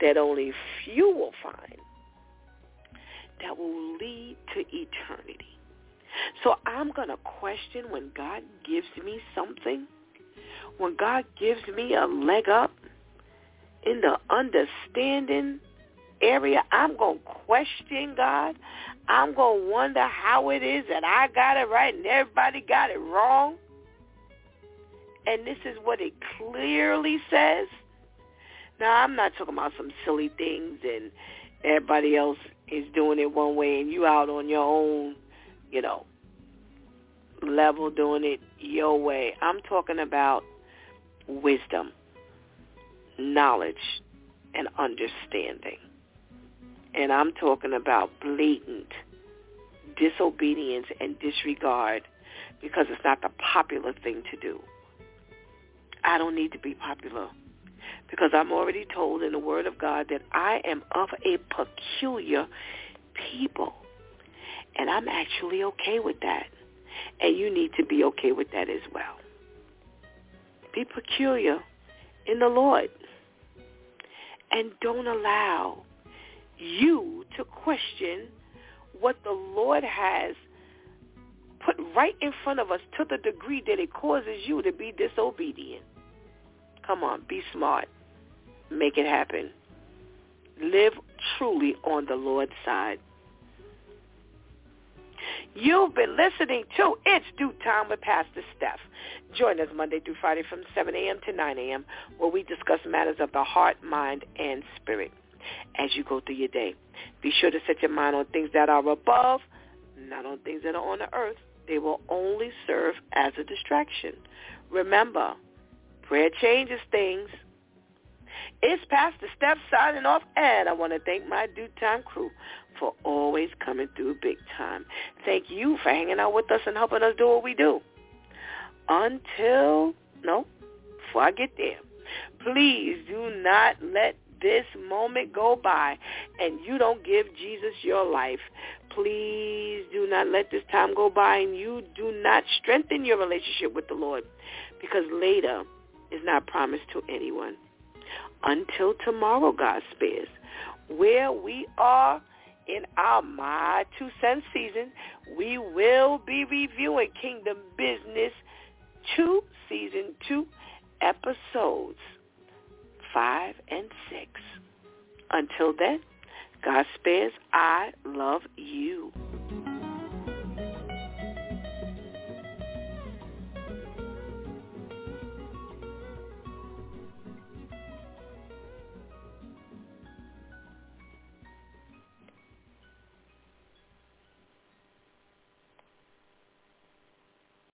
that only few will find that will lead to eternity. So I'm going to question when God gives me something, when God gives me a leg up in the understanding area, I'm going to question God. I'm going to wonder how it is that I got it right and everybody got it wrong. And this is what it clearly says, Now, I'm not talking about some silly things and everybody else is doing it one way and you out on your own, you know, level doing it your way. I'm talking about wisdom, knowledge, and understanding. And I'm talking about blatant disobedience and disregard because it's not the popular thing to do. I don't need to be popular because I'm already told in the Word of God that I am of a peculiar people. And I'm actually okay with that. And you need to be okay with that as well. Be peculiar in the Lord. And don't allow you to question what the Lord has put right in front of us to the degree that it causes you to be disobedient. Come on, be smart. Make it happen. Live truly on the Lord's side. You've been listening to It's DEW Time with Pastor Steph. Join us Monday through Friday from 7 a.m. to 9 a.m. where we discuss matters of the heart, mind, and spirit as you go through your day. Be sure to set your mind on things that are above, not on things that are on the earth. They will only serve as a distraction. Remember, prayer changes things. It's Pastor Steph signing off, and I want to thank my DEW Time crew for always coming through big time. Thank you for hanging out with us and helping us do what we do. Until, no, before I get there, please do not let this moment go by and you don't give Jesus your life, please do not let this time go by and you do not strengthen your relationship with the Lord because later is not promised to anyone. Until tomorrow, God spares, where we are in our My Two Cents season, we will be reviewing Kingdom Business 2, Season 2, Episodes 5 and 6. Until then, God spares, I love you.